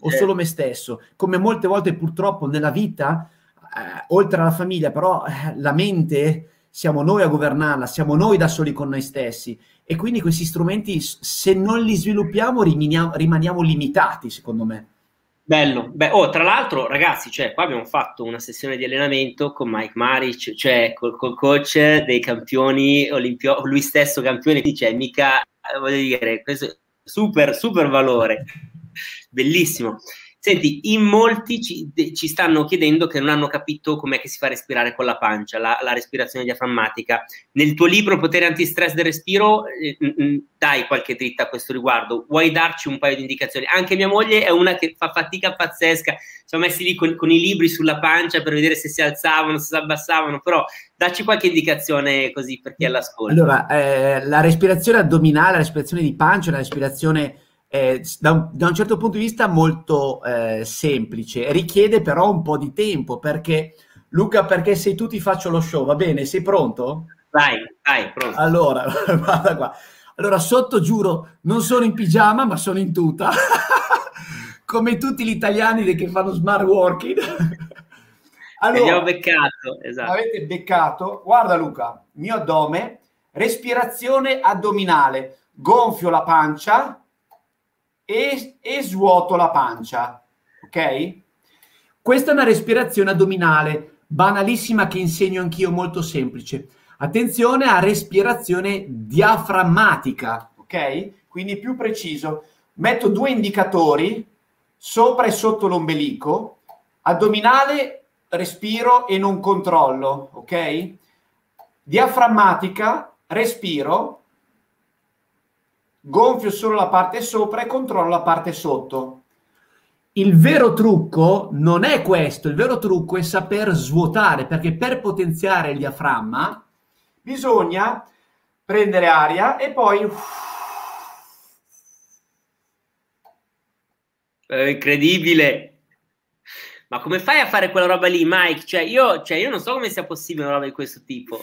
Ho solo me stesso. Come molte volte purtroppo nella vita, eh, oltre alla famiglia, però eh, la mente siamo noi a governarla, siamo noi da soli con noi stessi e quindi questi strumenti, se non li sviluppiamo, rimaniamo, rimaniamo limitati, secondo me. Bello. Beh, oh, tra l'altro, ragazzi, cioè, qua abbiamo fatto una sessione di allenamento con Mike Maric, cioè col, col coach dei campioni olimpio, lui stesso campione, dice, mica, eh, voglio dire, questo super, super valore. Bellissimo. Senti, in molti ci, ci, stanno chiedendo che non hanno capito com'è che si fa respirare con la pancia, la, la respirazione diaframmatica. Nel tuo libro Potere antistress del respiro eh, dai qualche dritta a questo riguardo, vuoi darci un paio di indicazioni? Anche mia moglie è una che fa fatica pazzesca, ci siamo messi lì con, con i libri sulla pancia per vedere se si alzavano, se si abbassavano, però dacci qualche indicazione così per chi è all'ascolto. Allora, eh, la respirazione addominale, la respirazione di pancia, la respirazione eh, da, un, da, un, certo punto di vista molto eh, semplice, richiede però un po' di tempo perché Luca, perché sei tu ti faccio lo show, va bene? Sei pronto? Vai, vai, pronto. Allora, guarda qua. Allora, sotto giuro, non sono in pigiama, ma sono in tuta. Come tutti gli italiani che fanno smart working. allora, Abbiamo beccato, esatto. Avete beccato. Guarda Luca, mio addome, respirazione addominale. Gonfio la pancia, e, e svuoto la pancia, ok? Questa è una respirazione addominale, banalissima che insegno anch'io, molto semplice. Attenzione a respirazione diaframmatica, ok? Quindi più preciso. Metto due indicatori sopra e sotto l'ombelico, addominale, respiro e non controllo, ok? Diaframmatica, respiro, gonfio solo la parte sopra e controllo la parte sotto. Il vero trucco non è questo, il vero trucco è saper svuotare, perché per potenziare il diaframma bisogna prendere aria e poi... È incredibile! Ma come fai a fare quella roba lì, Mike? Cioè io, cioè, io non so come sia possibile una roba di questo tipo.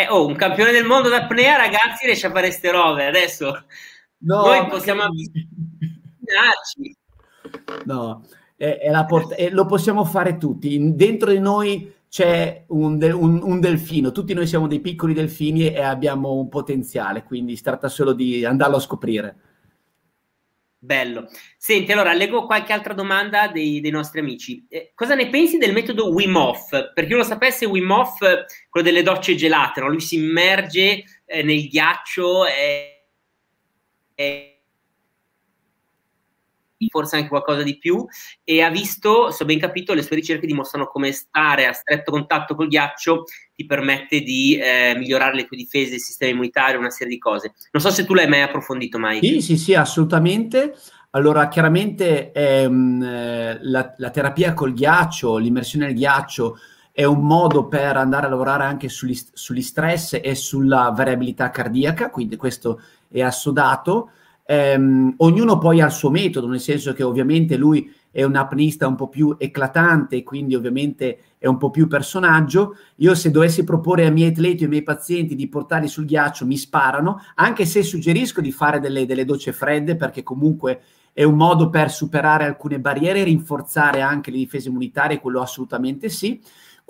Eh, oh, un campione del mondo d'apnea, ragazzi, riesce a fare queste robe. Adesso no, noi possiamo avvicinarci. No, è, è port- è, lo possiamo fare tutti. Dentro di noi c'è un, de- un, un, delfino, tutti noi siamo dei piccoli delfini e abbiamo un potenziale, quindi si tratta solo di andarlo a scoprire. Bello. Senti, allora leggo qualche altra domanda dei, dei nostri amici. Eh, cosa ne pensi del metodo Wim Hof? Per chi non lo sapesse, Wim Hof, quello delle docce gelate, no? lui si immerge eh, nel ghiaccio e, e forse anche qualcosa di più, e ha visto, se ho ben capito, le sue ricerche dimostrano come stare a stretto contatto col ghiaccio ti permette di eh, migliorare le tue difese, il sistema immunitario, una serie di cose. Non so se tu l'hai mai approfondito, Mike. Sì, sì, sì, assolutamente. Allora, chiaramente ehm, la, la, terapia col ghiaccio, l'immersione nel ghiaccio è un modo per andare a lavorare anche sugli, sugli stress e sulla variabilità cardiaca, quindi questo è assodato. Ehm, ognuno poi ha il suo metodo, nel senso che ovviamente lui è un apnista un po' più eclatante, quindi ovviamente è un po' più personaggio. Io se dovessi proporre ai miei atleti o ai miei pazienti di portarli sul ghiaccio mi sparano, anche se suggerisco di fare delle, delle docce fredde perché comunque è un modo per superare alcune barriere e rinforzare anche le difese immunitarie, quello assolutamente sì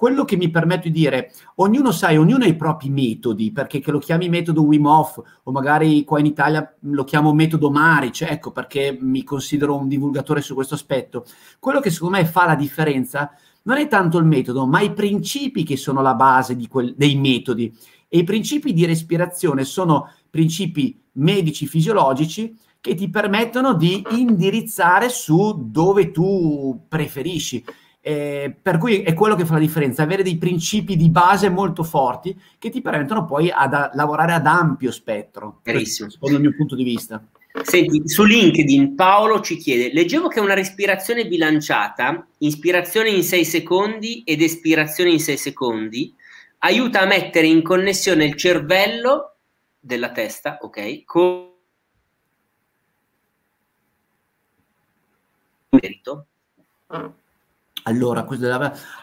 quello che mi permetto di dire, ognuno sai, ognuno ha i propri metodi, perché che lo chiami metodo Wim Hof o magari qua in Italia lo chiamo metodo Maric, ecco perché mi considero un divulgatore su questo aspetto. Quello che secondo me fa la differenza non è tanto il metodo, ma i principi che sono la base quel, dei metodi. E i principi di respirazione sono principi medici fisiologici che ti permettono di indirizzare su dove tu preferisci. Eh, per cui è quello che fa la differenza, avere dei principi di base molto forti che ti permettono poi ad, a lavorare ad ampio spettro, Verissimo. secondo il mio punto di vista. Senti, su LinkedIn Paolo ci chiede, leggevo che una respirazione bilanciata, ispirazione in 6 secondi ed espirazione in 6 secondi, aiuta a mettere in connessione il cervello della testa, ok, con merito? Allora,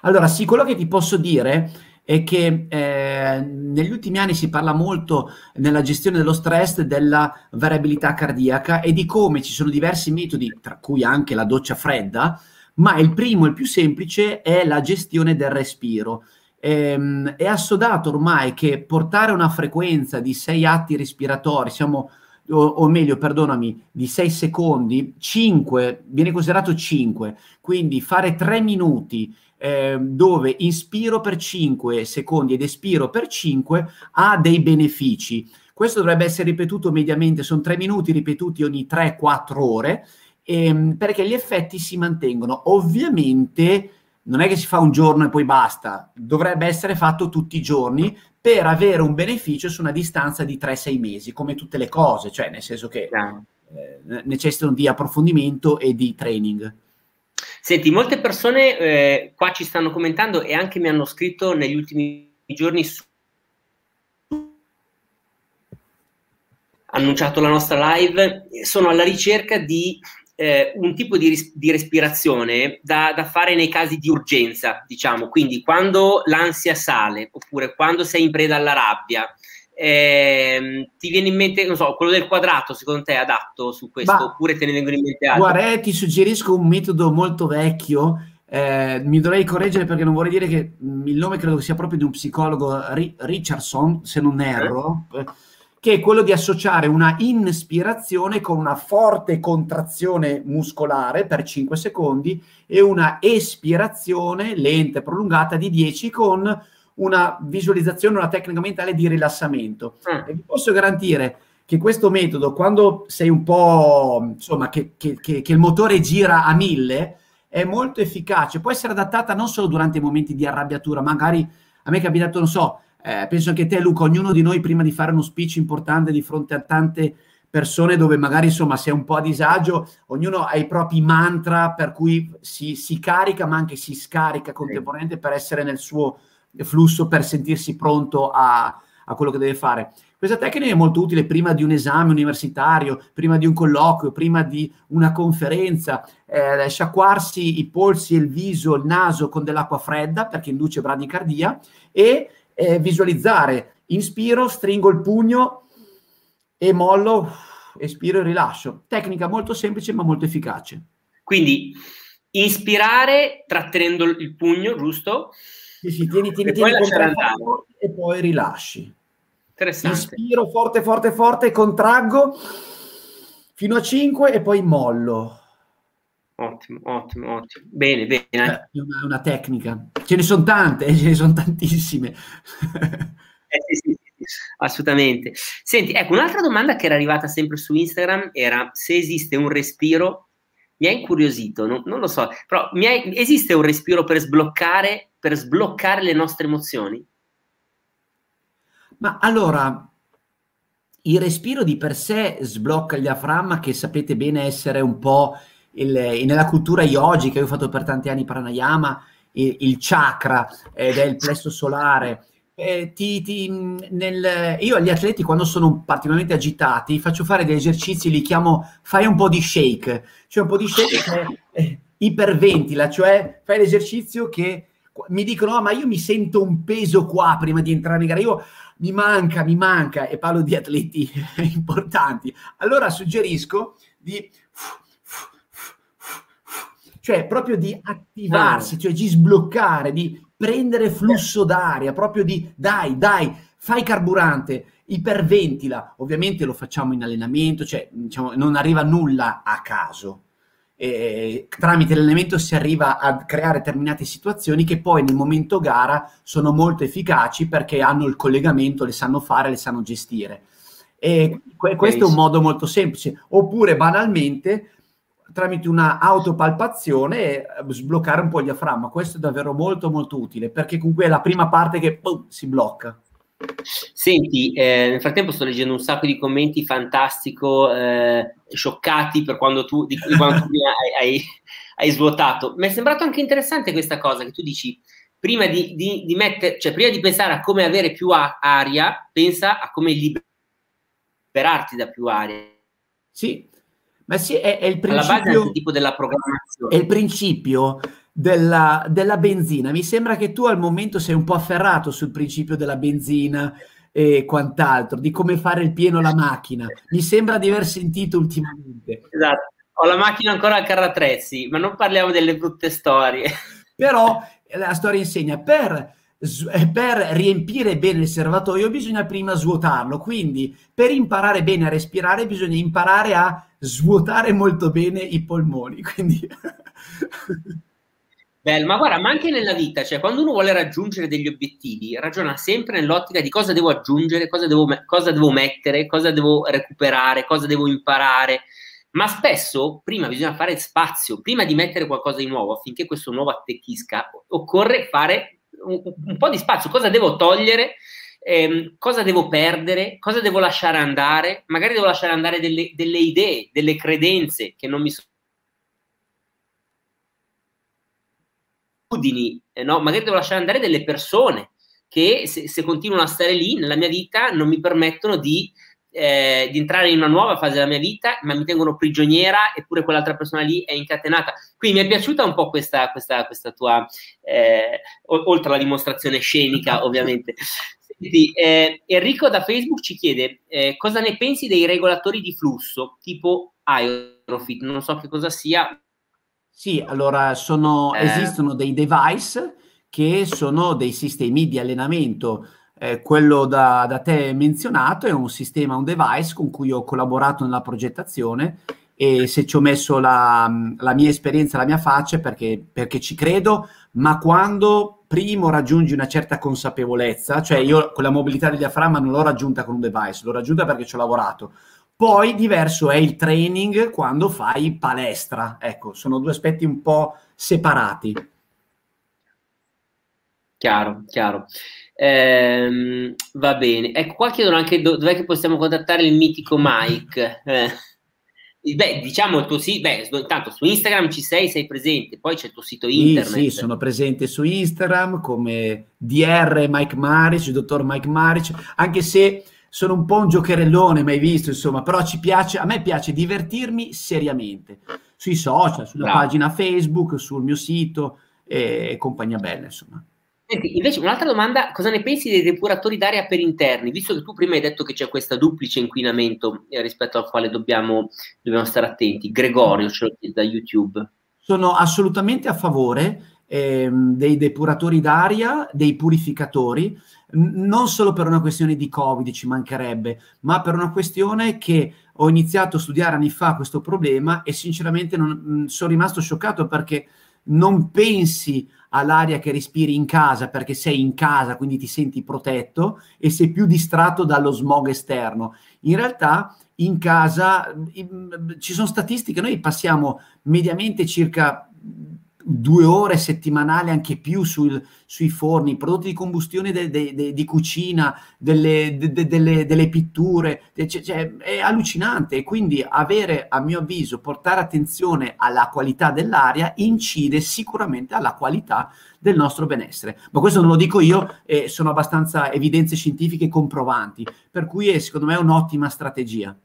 allora, sì, quello che ti posso dire è che eh, negli ultimi anni si parla molto nella gestione dello stress della variabilità cardiaca e di come ci sono diversi metodi, tra cui anche la doccia fredda, ma il primo, il più semplice, è la gestione del respiro. Ehm, è assodato ormai che portare una frequenza di sei atti respiratori, siamo o, o, meglio, perdonami, di 6 secondi, 5, viene considerato 5, quindi fare 3 minuti eh, dove inspiro per 5 secondi ed espiro per 5 ha dei benefici. Questo dovrebbe essere ripetuto mediamente, sono 3 minuti ripetuti ogni 3-4 ore, ehm, perché gli effetti si mantengono. Ovviamente non è che si fa un giorno e poi basta, dovrebbe essere fatto tutti i giorni per avere un beneficio su una distanza di 3-6 mesi, come tutte le cose, cioè nel senso che eh, necessitano di approfondimento e di training. Senti, molte persone eh, qua ci stanno commentando e anche mi hanno scritto negli ultimi giorni su annunciato la nostra live, sono alla ricerca di eh, un tipo di, ris- di respirazione da, da, fare nei casi di urgenza, diciamo, quindi quando l'ansia sale oppure quando sei in preda alla rabbia. Eh, ti viene in mente, non so, quello del quadrato secondo te è adatto su questo Ma, oppure te ne vengono in mente altri? Guarda, ti suggerisco un metodo molto vecchio eh, mi dovrei correggere perché non vorrei dire che il nome credo sia proprio di un psicologo Richardson, se non erro, eh che è quello di associare una inspirazione con una forte contrazione muscolare per 5 secondi e una espirazione lenta e prolungata di 10 con una visualizzazione, una tecnica mentale di rilassamento. Mm. E vi posso garantire che questo metodo, quando sei un po', insomma, che, che, che, che il motore gira a mille, è molto efficace. Può essere adattata non solo durante i momenti di arrabbiatura, magari a me è capitato, non so, eh, penso anche te Luca, ognuno di noi prima di fare uno speech importante di fronte a tante persone dove magari insomma si è un po' a disagio, ognuno ha i propri mantra per cui si, si carica ma anche si scarica contemporaneamente per essere nel suo flusso, per sentirsi pronto a, a quello che deve fare. Questa tecnica è molto utile prima di un esame universitario, prima di un colloquio, prima di una conferenza, eh, sciacquarsi i polsi il viso, il naso con dell'acqua fredda perché induce bradicardia e eh, visualizzare. Inspiro, stringo il pugno e mollo, espiro e rilascio. Tecnica molto semplice ma molto efficace. Quindi inspirare trattenendo il pugno, giusto? Sì, sì, tieni, tieni, e tieni poi e poi rilasci. Inspiro forte, forte, forte, contraggo fino a 5 e poi mollo. Ottimo, ottimo, ottimo. Bene, bene. È una, una, tecnica. Ce ne sono tante, ce ne sono tantissime. eh, sì, sì, sì, assolutamente. Senti, ecco, un'altra domanda che era arrivata sempre su Instagram era se esiste un respiro, mi ha incuriosito, non, non lo so, però ha, esiste un respiro per sbloccare, per sbloccare le nostre emozioni? Ma allora, il respiro di per sé sblocca il diaframma, che sapete bene essere un po' il, nella cultura yogi che ho fatto per tanti anni pranayama, il, il chakra ed è il plesso solare. Eh, ti, ti, nel, io agli atleti quando sono particolarmente agitati faccio fare degli esercizi, li chiamo fai un po' di shake, cioè un po' di shake che eh, iperventila, cioè fai l'esercizio che mi dicono oh, ma io mi sento un peso qua prima di entrare in gara, io mi manca, mi manca. E parlo di atleti importanti, allora suggerisco di cioè proprio di attivarsi, ah. cioè di sbloccare, di prendere flusso d'aria, proprio di dai, dai, fai carburante, iperventila. Ovviamente lo facciamo in allenamento, cioè diciamo, non arriva nulla a caso. E, tramite l'allenamento si arriva a creare determinate situazioni che poi nel momento gara sono molto efficaci perché hanno il collegamento, le sanno fare, le sanno gestire. E questo è un modo molto semplice. Oppure banalmente tramite una autopalpazione e eh, sbloccare un po' il diaframma. Questo è davvero molto molto utile perché comunque è la prima parte che boom, si blocca. Senti, eh, nel frattempo sto leggendo un sacco di commenti fantastico, eh, scioccati per quando tu, di, di quando tu hai, hai, hai, svuotato. Mi è sembrato anche interessante questa cosa che tu dici, prima di, di, di, mettere, cioè prima di pensare a come avere più a- aria, pensa a come liberarti da più aria. Sì, ma sì, è, è il principio... È della programmazione è il principio della, della, benzina. Mi sembra che tu al momento sei un po' afferrato sul principio della benzina e quant'altro, di come fare il pieno alla macchina. Mi sembra di aver sentito ultimamente. Esatto, ho la macchina ancora a carrattrezzi, ma non parliamo delle brutte storie. Però la storia insegna, per per riempire bene il serbatoio bisogna prima svuotarlo, quindi per imparare bene a respirare bisogna imparare a svuotare molto bene i polmoni. Quindi... Bello, ma guarda, ma anche nella vita, cioè quando uno vuole raggiungere degli obiettivi, ragiona sempre nell'ottica di cosa devo aggiungere, cosa devo, cosa devo mettere, cosa devo recuperare, cosa devo imparare. Ma spesso prima bisogna fare spazio, prima di mettere qualcosa di nuovo affinché questo nuovo attecchisca, occorre fare un, un po' di spazio, cosa devo togliere, ehm, cosa devo perdere, cosa devo lasciare andare, magari devo lasciare andare delle, delle idee, delle credenze che non mi sono eh, no? magari devo lasciare andare delle persone che se, se, continuano a stare lì nella mia vita non mi permettono di eh, di entrare in una nuova fase della mia vita, ma mi tengono prigioniera, eppure quell'altra persona lì è incatenata. Quindi mi è piaciuta un po' questa, questa, questa tua, eh, oltre alla dimostrazione scenica, ovviamente. Senti, eh, Enrico da Facebook ci chiede eh, cosa ne pensi dei regolatori di flusso tipo Aerofit, non so che cosa sia. Sì, allora sono, eh. esistono dei device che sono dei sistemi di allenamento eh, quello da, da, te menzionato è un sistema, un device con cui ho collaborato nella progettazione e se ci ho messo la, la mia esperienza, la mia faccia, perché, perché ci credo, ma quando primo raggiungi una certa consapevolezza, cioè io con la mobilità del diaframma non l'ho raggiunta con un device, l'ho raggiunta perché ci ho lavorato. Poi diverso è il training quando fai palestra. Ecco, sono due aspetti un po' separati. Chiaro, chiaro. Ehm, va bene. Ecco, qua chiedono anche do- dov'è che possiamo contattare il mitico Mike. Eh. Beh, diciamo il tuo sito, beh, intanto su Instagram ci sei, sei presente, poi c'è il tuo sito internet. Sì, sì, sono presente su Instagram come DR Mike Maric, il dottor Mike Maric, anche se sono un po' un giocherellone, mai visto, insomma, però ci piace, a me piace divertirmi seriamente, sui social, sulla Bravo. pagina Facebook, sul mio sito e compagnia bella, insomma. Senti, invece un'altra domanda, cosa ne pensi dei depuratori d'aria per interni? Visto che tu prima hai detto che c'è questo duplice inquinamento eh, rispetto al quale dobbiamo, dobbiamo, stare attenti. Gregorio ce lo chiede da YouTube. Sono assolutamente a favore ehm, dei depuratori d'aria, dei purificatori, n- non solo per una questione di Covid, ci mancherebbe, ma per una questione che ho iniziato a studiare anni fa questo problema e sinceramente non, mh, sono rimasto scioccato perché non pensi all'aria che respiri in casa perché sei in casa, quindi ti senti protetto e sei più distratto dallo smog esterno. In realtà in casa ci sono statistiche, noi passiamo mediamente circa due ore settimanali, anche più sul, sui forni, prodotti di combustione de, de, de, di cucina, delle, delle, delle pitture, cioè, cioè, è allucinante e quindi avere, a mio avviso, portare attenzione alla qualità dell'aria incide sicuramente alla qualità del nostro benessere. Ma questo non lo dico io, eh, sono abbastanza evidenze scientifiche comprovanti, per cui è secondo me un'ottima strategia.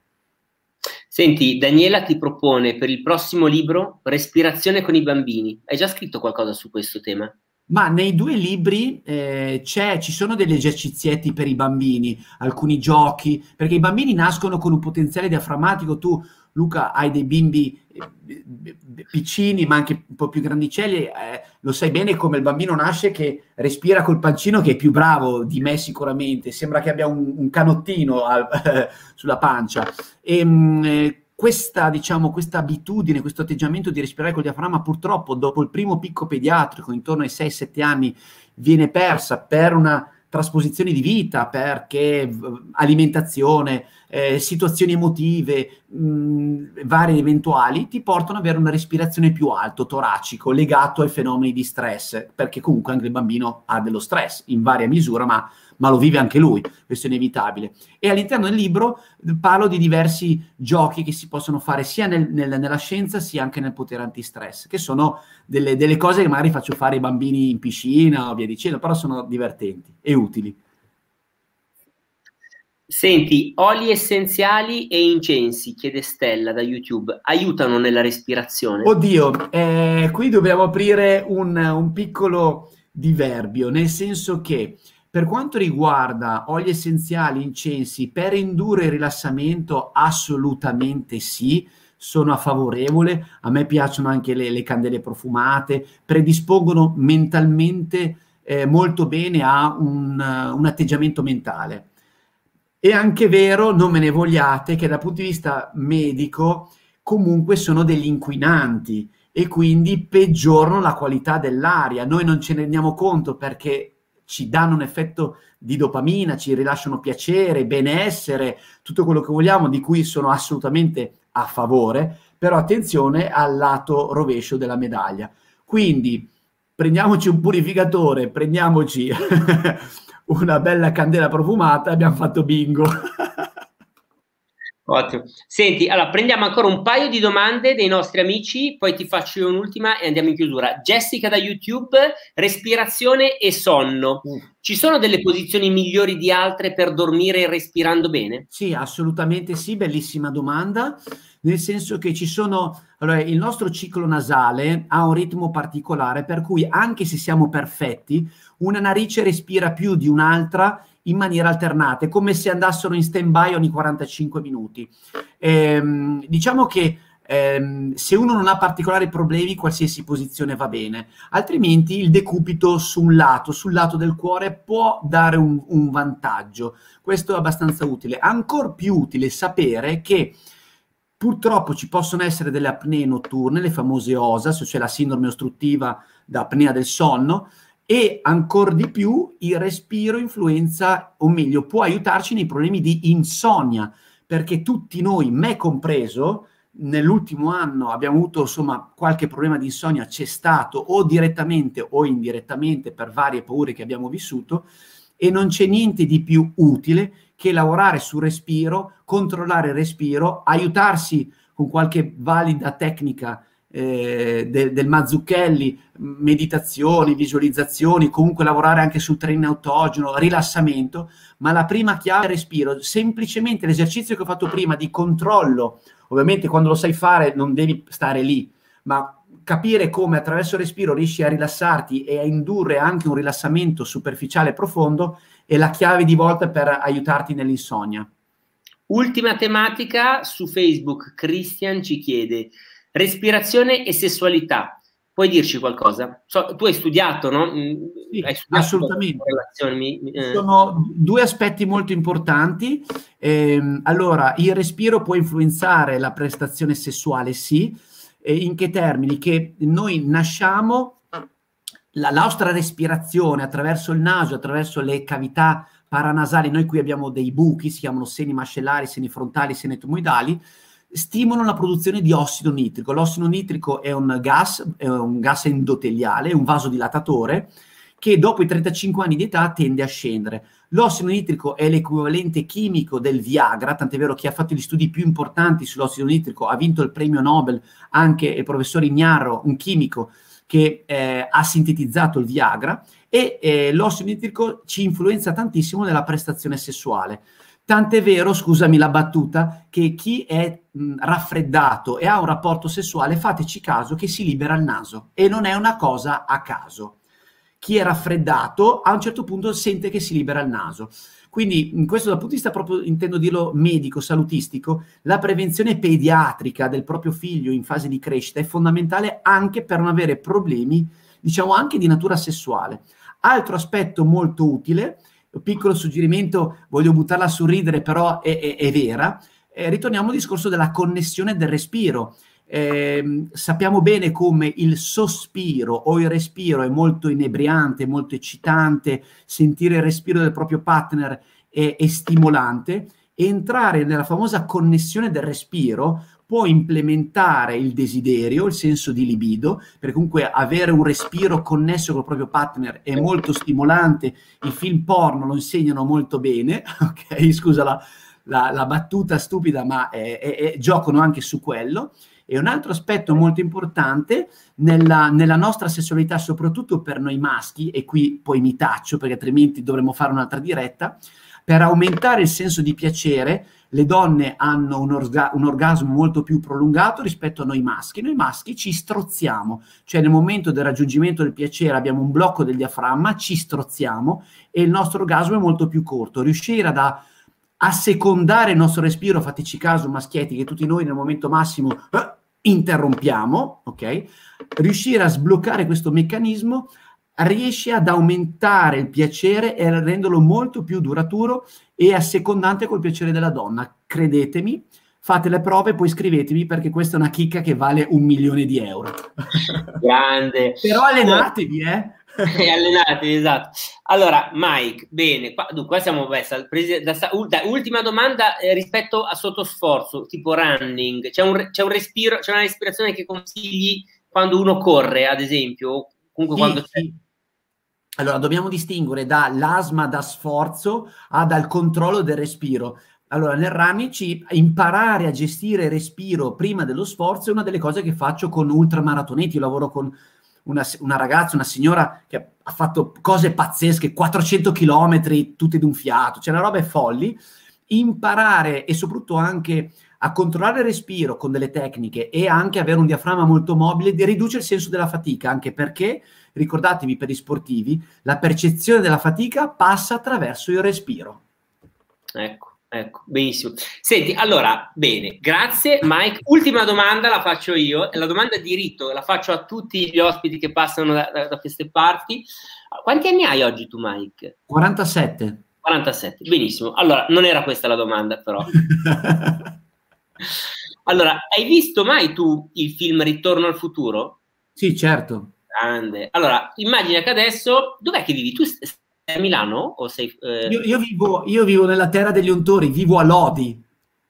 Senti, Daniela ti propone per il prossimo libro Respirazione con i bambini. Hai già scritto qualcosa su questo tema? Ma nei due libri eh, ci sono degli esercizietti per i bambini, alcuni giochi, perché i bambini nascono con un potenziale diaframmatico. Tu, Luca, hai dei bimbi eh, piccini, ma anche un po' più grandicelli, eh, lo sai bene come il bambino nasce che respira col pancino, che è più bravo di me sicuramente, sembra che abbia un, un canottino al, sulla pancia. E, ehm, eh, questa, diciamo, questa abitudine, questo atteggiamento di respirare col diaframma, purtroppo dopo il primo picco pediatrico, intorno ai 6-7 anni, viene persa per una trasposizione di vita, perché alimentazione, eh, situazioni emotive, mh, varie eventuali, ti portano ad avere una respirazione più alto, toracico, legato ai fenomeni di stress, perché comunque anche il bambino ha dello stress in varia misura, ma ma lo vive anche lui, questo è inevitabile. E all'interno del libro parlo di diversi giochi che si possono fare sia nel, nel, nella scienza sia anche nel potere antistress, che sono delle, delle, cose che magari faccio fare ai bambini in piscina o via dicendo, però sono divertenti e utili. Senti, oli essenziali e incensi, chiede Stella da YouTube, aiutano nella respirazione? Oddio, eh, qui dobbiamo aprire un, un piccolo diverbio, nel senso che per quanto riguarda oli essenziali, incensi, per indurre il rilassamento, assolutamente sì, sono a favorevole. A me piacciono anche le, le candele profumate, predispongono mentalmente eh, molto bene a un, un atteggiamento mentale. È anche vero, non me ne vogliate, che dal punto di vista medico comunque sono degli inquinanti e quindi peggiorano la qualità dell'aria. Noi non ce ne rendiamo conto perché ci danno un effetto di dopamina, ci rilasciano piacere, benessere, tutto quello che vogliamo, di cui sono assolutamente a favore, però attenzione al lato rovescio della medaglia. Quindi prendiamoci un purificatore, prendiamoci una bella candela profumata e abbiamo fatto bingo. Ottimo. Senti, allora prendiamo ancora un paio di domande dei nostri amici, poi ti faccio un'ultima e andiamo in chiusura. Jessica da YouTube, respirazione e sonno. Uh. Ci sono delle posizioni migliori di altre per dormire respirando bene? Sì, assolutamente sì, bellissima domanda nel senso che ci sono, allora il nostro ciclo nasale ha un ritmo particolare per cui anche se siamo perfetti, una narice respira più di un'altra in maniera alternata, come se andassero in stand-by ogni 45 minuti. Ehm, diciamo che ehm, se uno non ha particolari problemi, qualsiasi posizione va bene, altrimenti il decupito su un lato, sul lato del cuore, può dare un, un vantaggio. Questo è abbastanza utile. Ancora più utile sapere che Purtroppo ci possono essere delle apnee notturne, le famose OSAS, cioè la sindrome ostruttiva da apnea del sonno, e ancora di più il respiro influenza, o meglio, può aiutarci nei problemi di insonnia, perché tutti noi, me compreso, nell'ultimo anno abbiamo avuto insomma qualche problema di insonnia, c'è stato o direttamente o indirettamente per varie paure che abbiamo vissuto e non c'è niente di più utile che lavorare sul respiro, controllare il respiro, aiutarsi con qualche valida tecnica eh, de, del Mazzucchelli, meditazioni, visualizzazioni, comunque lavorare anche sul training autogeno, rilassamento, ma la prima chiave è il respiro. Semplicemente l'esercizio che ho fatto prima di controllo, ovviamente quando lo sai fare non devi stare lì, ma capire come attraverso il respiro riesci a rilassarti e a indurre anche un rilassamento superficiale profondo è la chiave di volta per aiutarti nell'insonnia. Ultima tematica su Facebook, Christian ci chiede respirazione e sessualità. Puoi dirci qualcosa? So, tu hai studiato, no? Mm, sì, hai studiato assolutamente. Eh. Sono due aspetti molto importanti. Eh, allora, il respiro può influenzare la prestazione sessuale, sì. E in che termini? Che noi nasciamo la nostra respirazione attraverso il naso, attraverso le cavità paranasali, noi qui abbiamo dei buchi, si chiamano seni mascellari, seni frontali, seni etmoidali, stimolano la produzione di ossido nitrico. L'ossido nitrico è un gas, è un gas endoteliale, un vasodilatatore, che dopo i 35 anni di età tende a scendere. L'ossido nitrico è l'equivalente chimico del Viagra, tant'è vero che ha fatto gli studi più importanti sull'ossido nitrico, ha vinto il premio Nobel anche il professor Ignarro, un chimico, che eh, ha sintetizzato il Viagra e eh, l'ossido nitrico ci influenza tantissimo nella prestazione sessuale. Tant'è vero, scusami la battuta, che chi è mh, raffreddato e ha un rapporto sessuale, fateci caso che si libera il naso e non è una cosa a caso. Chi è raffreddato a un certo punto sente che si libera il naso. Quindi, in questo dal punto di vista proprio, intendo dirlo medico, salutistico, la prevenzione pediatrica del proprio figlio in fase di crescita è fondamentale anche per non avere problemi, diciamo, anche di natura sessuale. Altro aspetto molto utile, piccolo suggerimento, voglio buttarla a sorridere, però è, è, è vera, eh, ritorniamo al discorso della connessione del respiro eh, sappiamo bene come il sospiro o il respiro è molto inebriante, molto eccitante, sentire il respiro del proprio partner è, è stimolante. Entrare nella famosa connessione del respiro può implementare il desiderio, il senso di libido, perché comunque avere un respiro connesso col proprio partner è molto stimolante, i film porno lo insegnano molto bene, ok? Scusa la, la, la battuta stupida, ma è, è, giocano anche su quello E un altro aspetto molto importante nella, nella nostra sessualità, soprattutto per noi maschi, e qui poi mi taccio perché altrimenti dovremmo fare un'altra diretta, per aumentare il senso di piacere, le donne hanno un, orga- un, orgasmo molto più prolungato rispetto a noi maschi. Noi maschi ci strozziamo, cioè nel momento del raggiungimento del piacere abbiamo un blocco del diaframma, ci strozziamo e il nostro orgasmo è molto più corto. Riuscire ad assecondare il nostro respiro, fateci caso maschietti, che tutti noi nel momento massimo eh, interrompiamo, ok? Riuscire a sbloccare questo meccanismo riesce ad aumentare il piacere e a renderlo molto più duraturo e assecondante col piacere della donna. Credetemi, fate le prove, poi scrivetemi perché questa è una chicca che vale un milione di euro. Grande. Però allenatevi, eh. e allenatevi, esatto. Allora, Mike, bene, qua, dunque, qua siamo presi da, da, ultima domanda eh, rispetto a sottosforzo, tipo running. C'è un, c'è un respiro, c'è una respirazione che consigli quando uno corre, ad esempio, comunque sì, quando sì. Allora, dobbiamo distinguere dall'asma da sforzo a dal controllo del respiro. Allora, nel Ramici imparare a gestire il respiro prima dello sforzo è una delle cose che faccio con ultramaratonetti. Io lavoro con una, una, ragazza, una signora che ha fatto cose pazzesche, 400 km tutte d'un fiato, cioè una roba è folli. Imparare e soprattutto anche a controllare il respiro con delle tecniche e anche avere un diaframma molto mobile riduce il senso della fatica, anche perché, ricordatevi per gli sportivi, la percezione della fatica passa attraverso il respiro. Ecco. Ecco, benissimo. Senti, allora, bene, grazie Mike. Ultima domanda la faccio io, la domanda di rito, la faccio a tutti gli ospiti che passano da, da, da queste parti. Quanti anni hai oggi tu, Mike? 47. 47, benissimo. Allora, non era questa la domanda, però. Allora, hai visto mai tu il film Ritorno al futuro? Sì, certo. Grande. Allora, immagina che adesso, dov'è che vivi? Tu sei a Milano o sei... Eh... Io, io, vivo, io, vivo, nella terra degli untori, vivo a Lodi.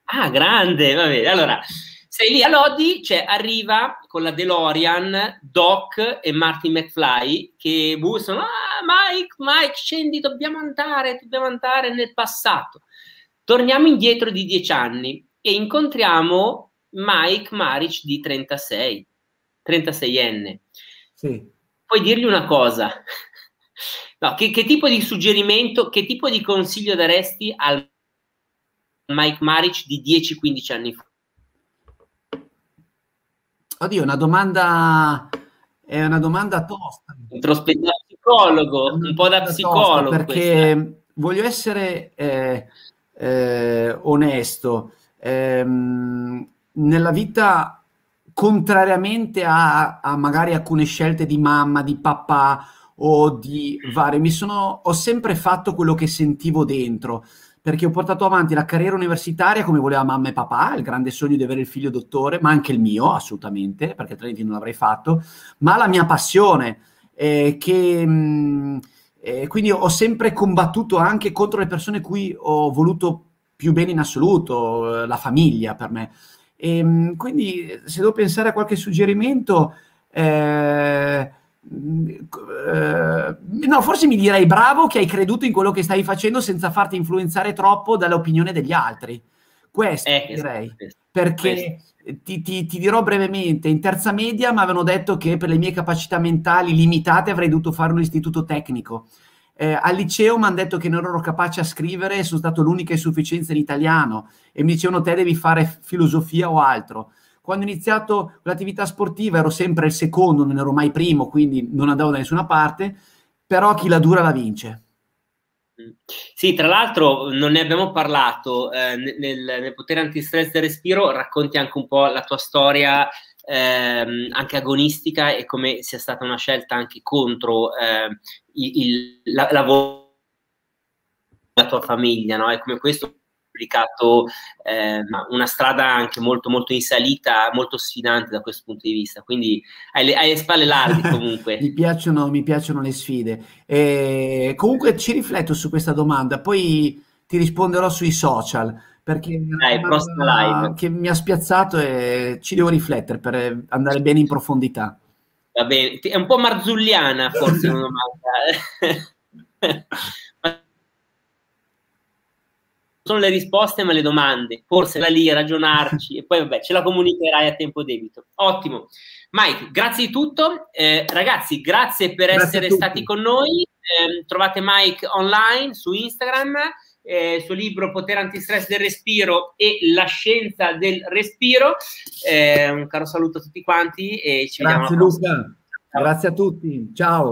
Ah, grande, va bene. Allora, sei lì a Lodi, cioè arriva con la DeLorean Doc e Martin McFly che bussano, ah Mike, Mike, scendi, dobbiamo andare, dobbiamo andare nel passato. Torniamo indietro di dieci anni e incontriamo Mike Maric di 36, 36enne. Sì. Puoi dirgli una cosa? No, che, che, tipo di suggerimento, che tipo di consiglio daresti al Mike Maric di 10-15 anni fa? Oddio, una domanda è una domanda tosta. Introspettiva psicologo, un po' da psicologo. Perché questa. voglio essere eh, eh, onesto ehm, nella vita, contrariamente a, a, magari alcune scelte di mamma, di papà o di vari, mi sono, ho sempre fatto quello che sentivo dentro perché ho portato avanti la carriera universitaria come voleva mamma e papà, il grande sogno di avere il figlio dottore, ma anche il mio, assolutamente, perché altrimenti non l'avrei fatto, ma la mia passione, eh, che mh, eh, quindi ho sempre combattuto anche contro le persone cui ho voluto più bene in assoluto, eh, la famiglia per me. E, ehm, quindi se devo pensare a qualche suggerimento, eh, eh, no, forse mi direi bravo che hai creduto in quello che stai facendo senza farti influenzare troppo dall'opinione degli altri. Questo eh, direi, questo, perché Ti, ti, ti, dirò brevemente, in terza media mi avevano detto che per le mie capacità mentali limitate avrei dovuto fare un istituto tecnico. Eh, al liceo mi hanno detto che non ero capace a scrivere sono stato l'unica insufficienza in italiano e mi dicevano te devi fare filosofia o altro. Quando ho iniziato l'attività sportiva ero sempre il secondo, non ero mai primo, quindi non andavo da nessuna parte, però chi la dura la vince. Sì, tra l'altro non ne abbiamo parlato, eh, nel, nel, potere antistress del respiro racconti anche un po' la tua storia ehm, anche agonistica e come sia stata una scelta anche contro eh, il, la, la, la tua famiglia, no? E come questo implicato eh, una strada anche molto, molto in salita, molto sfidante da questo punto di vista. Quindi hai le, hai le spalle larghe comunque. mi, piacciono, mi, piacciono, le sfide. E comunque ci rifletto su questa domanda, poi ti risponderò sui social perché Dai, live. che mi ha spiazzato e ci devo riflettere per andare bene in profondità. Va bene, è un po' marzulliana forse una domanda. sono le risposte ma le domande, forse lì a ragionarci e poi vabbè ce la comunicherai a tempo debito. Ottimo. Mike, grazie di tutto. Eh, ragazzi, grazie per grazie essere stati con noi. Eh, trovate Mike online su Instagram, eh, il suo libro Potere antistress del respiro e la scienza del respiro. Eh, un caro saluto a tutti quanti e ci grazie, vediamo. Grazie Luca, grazie a tutti. Ciao.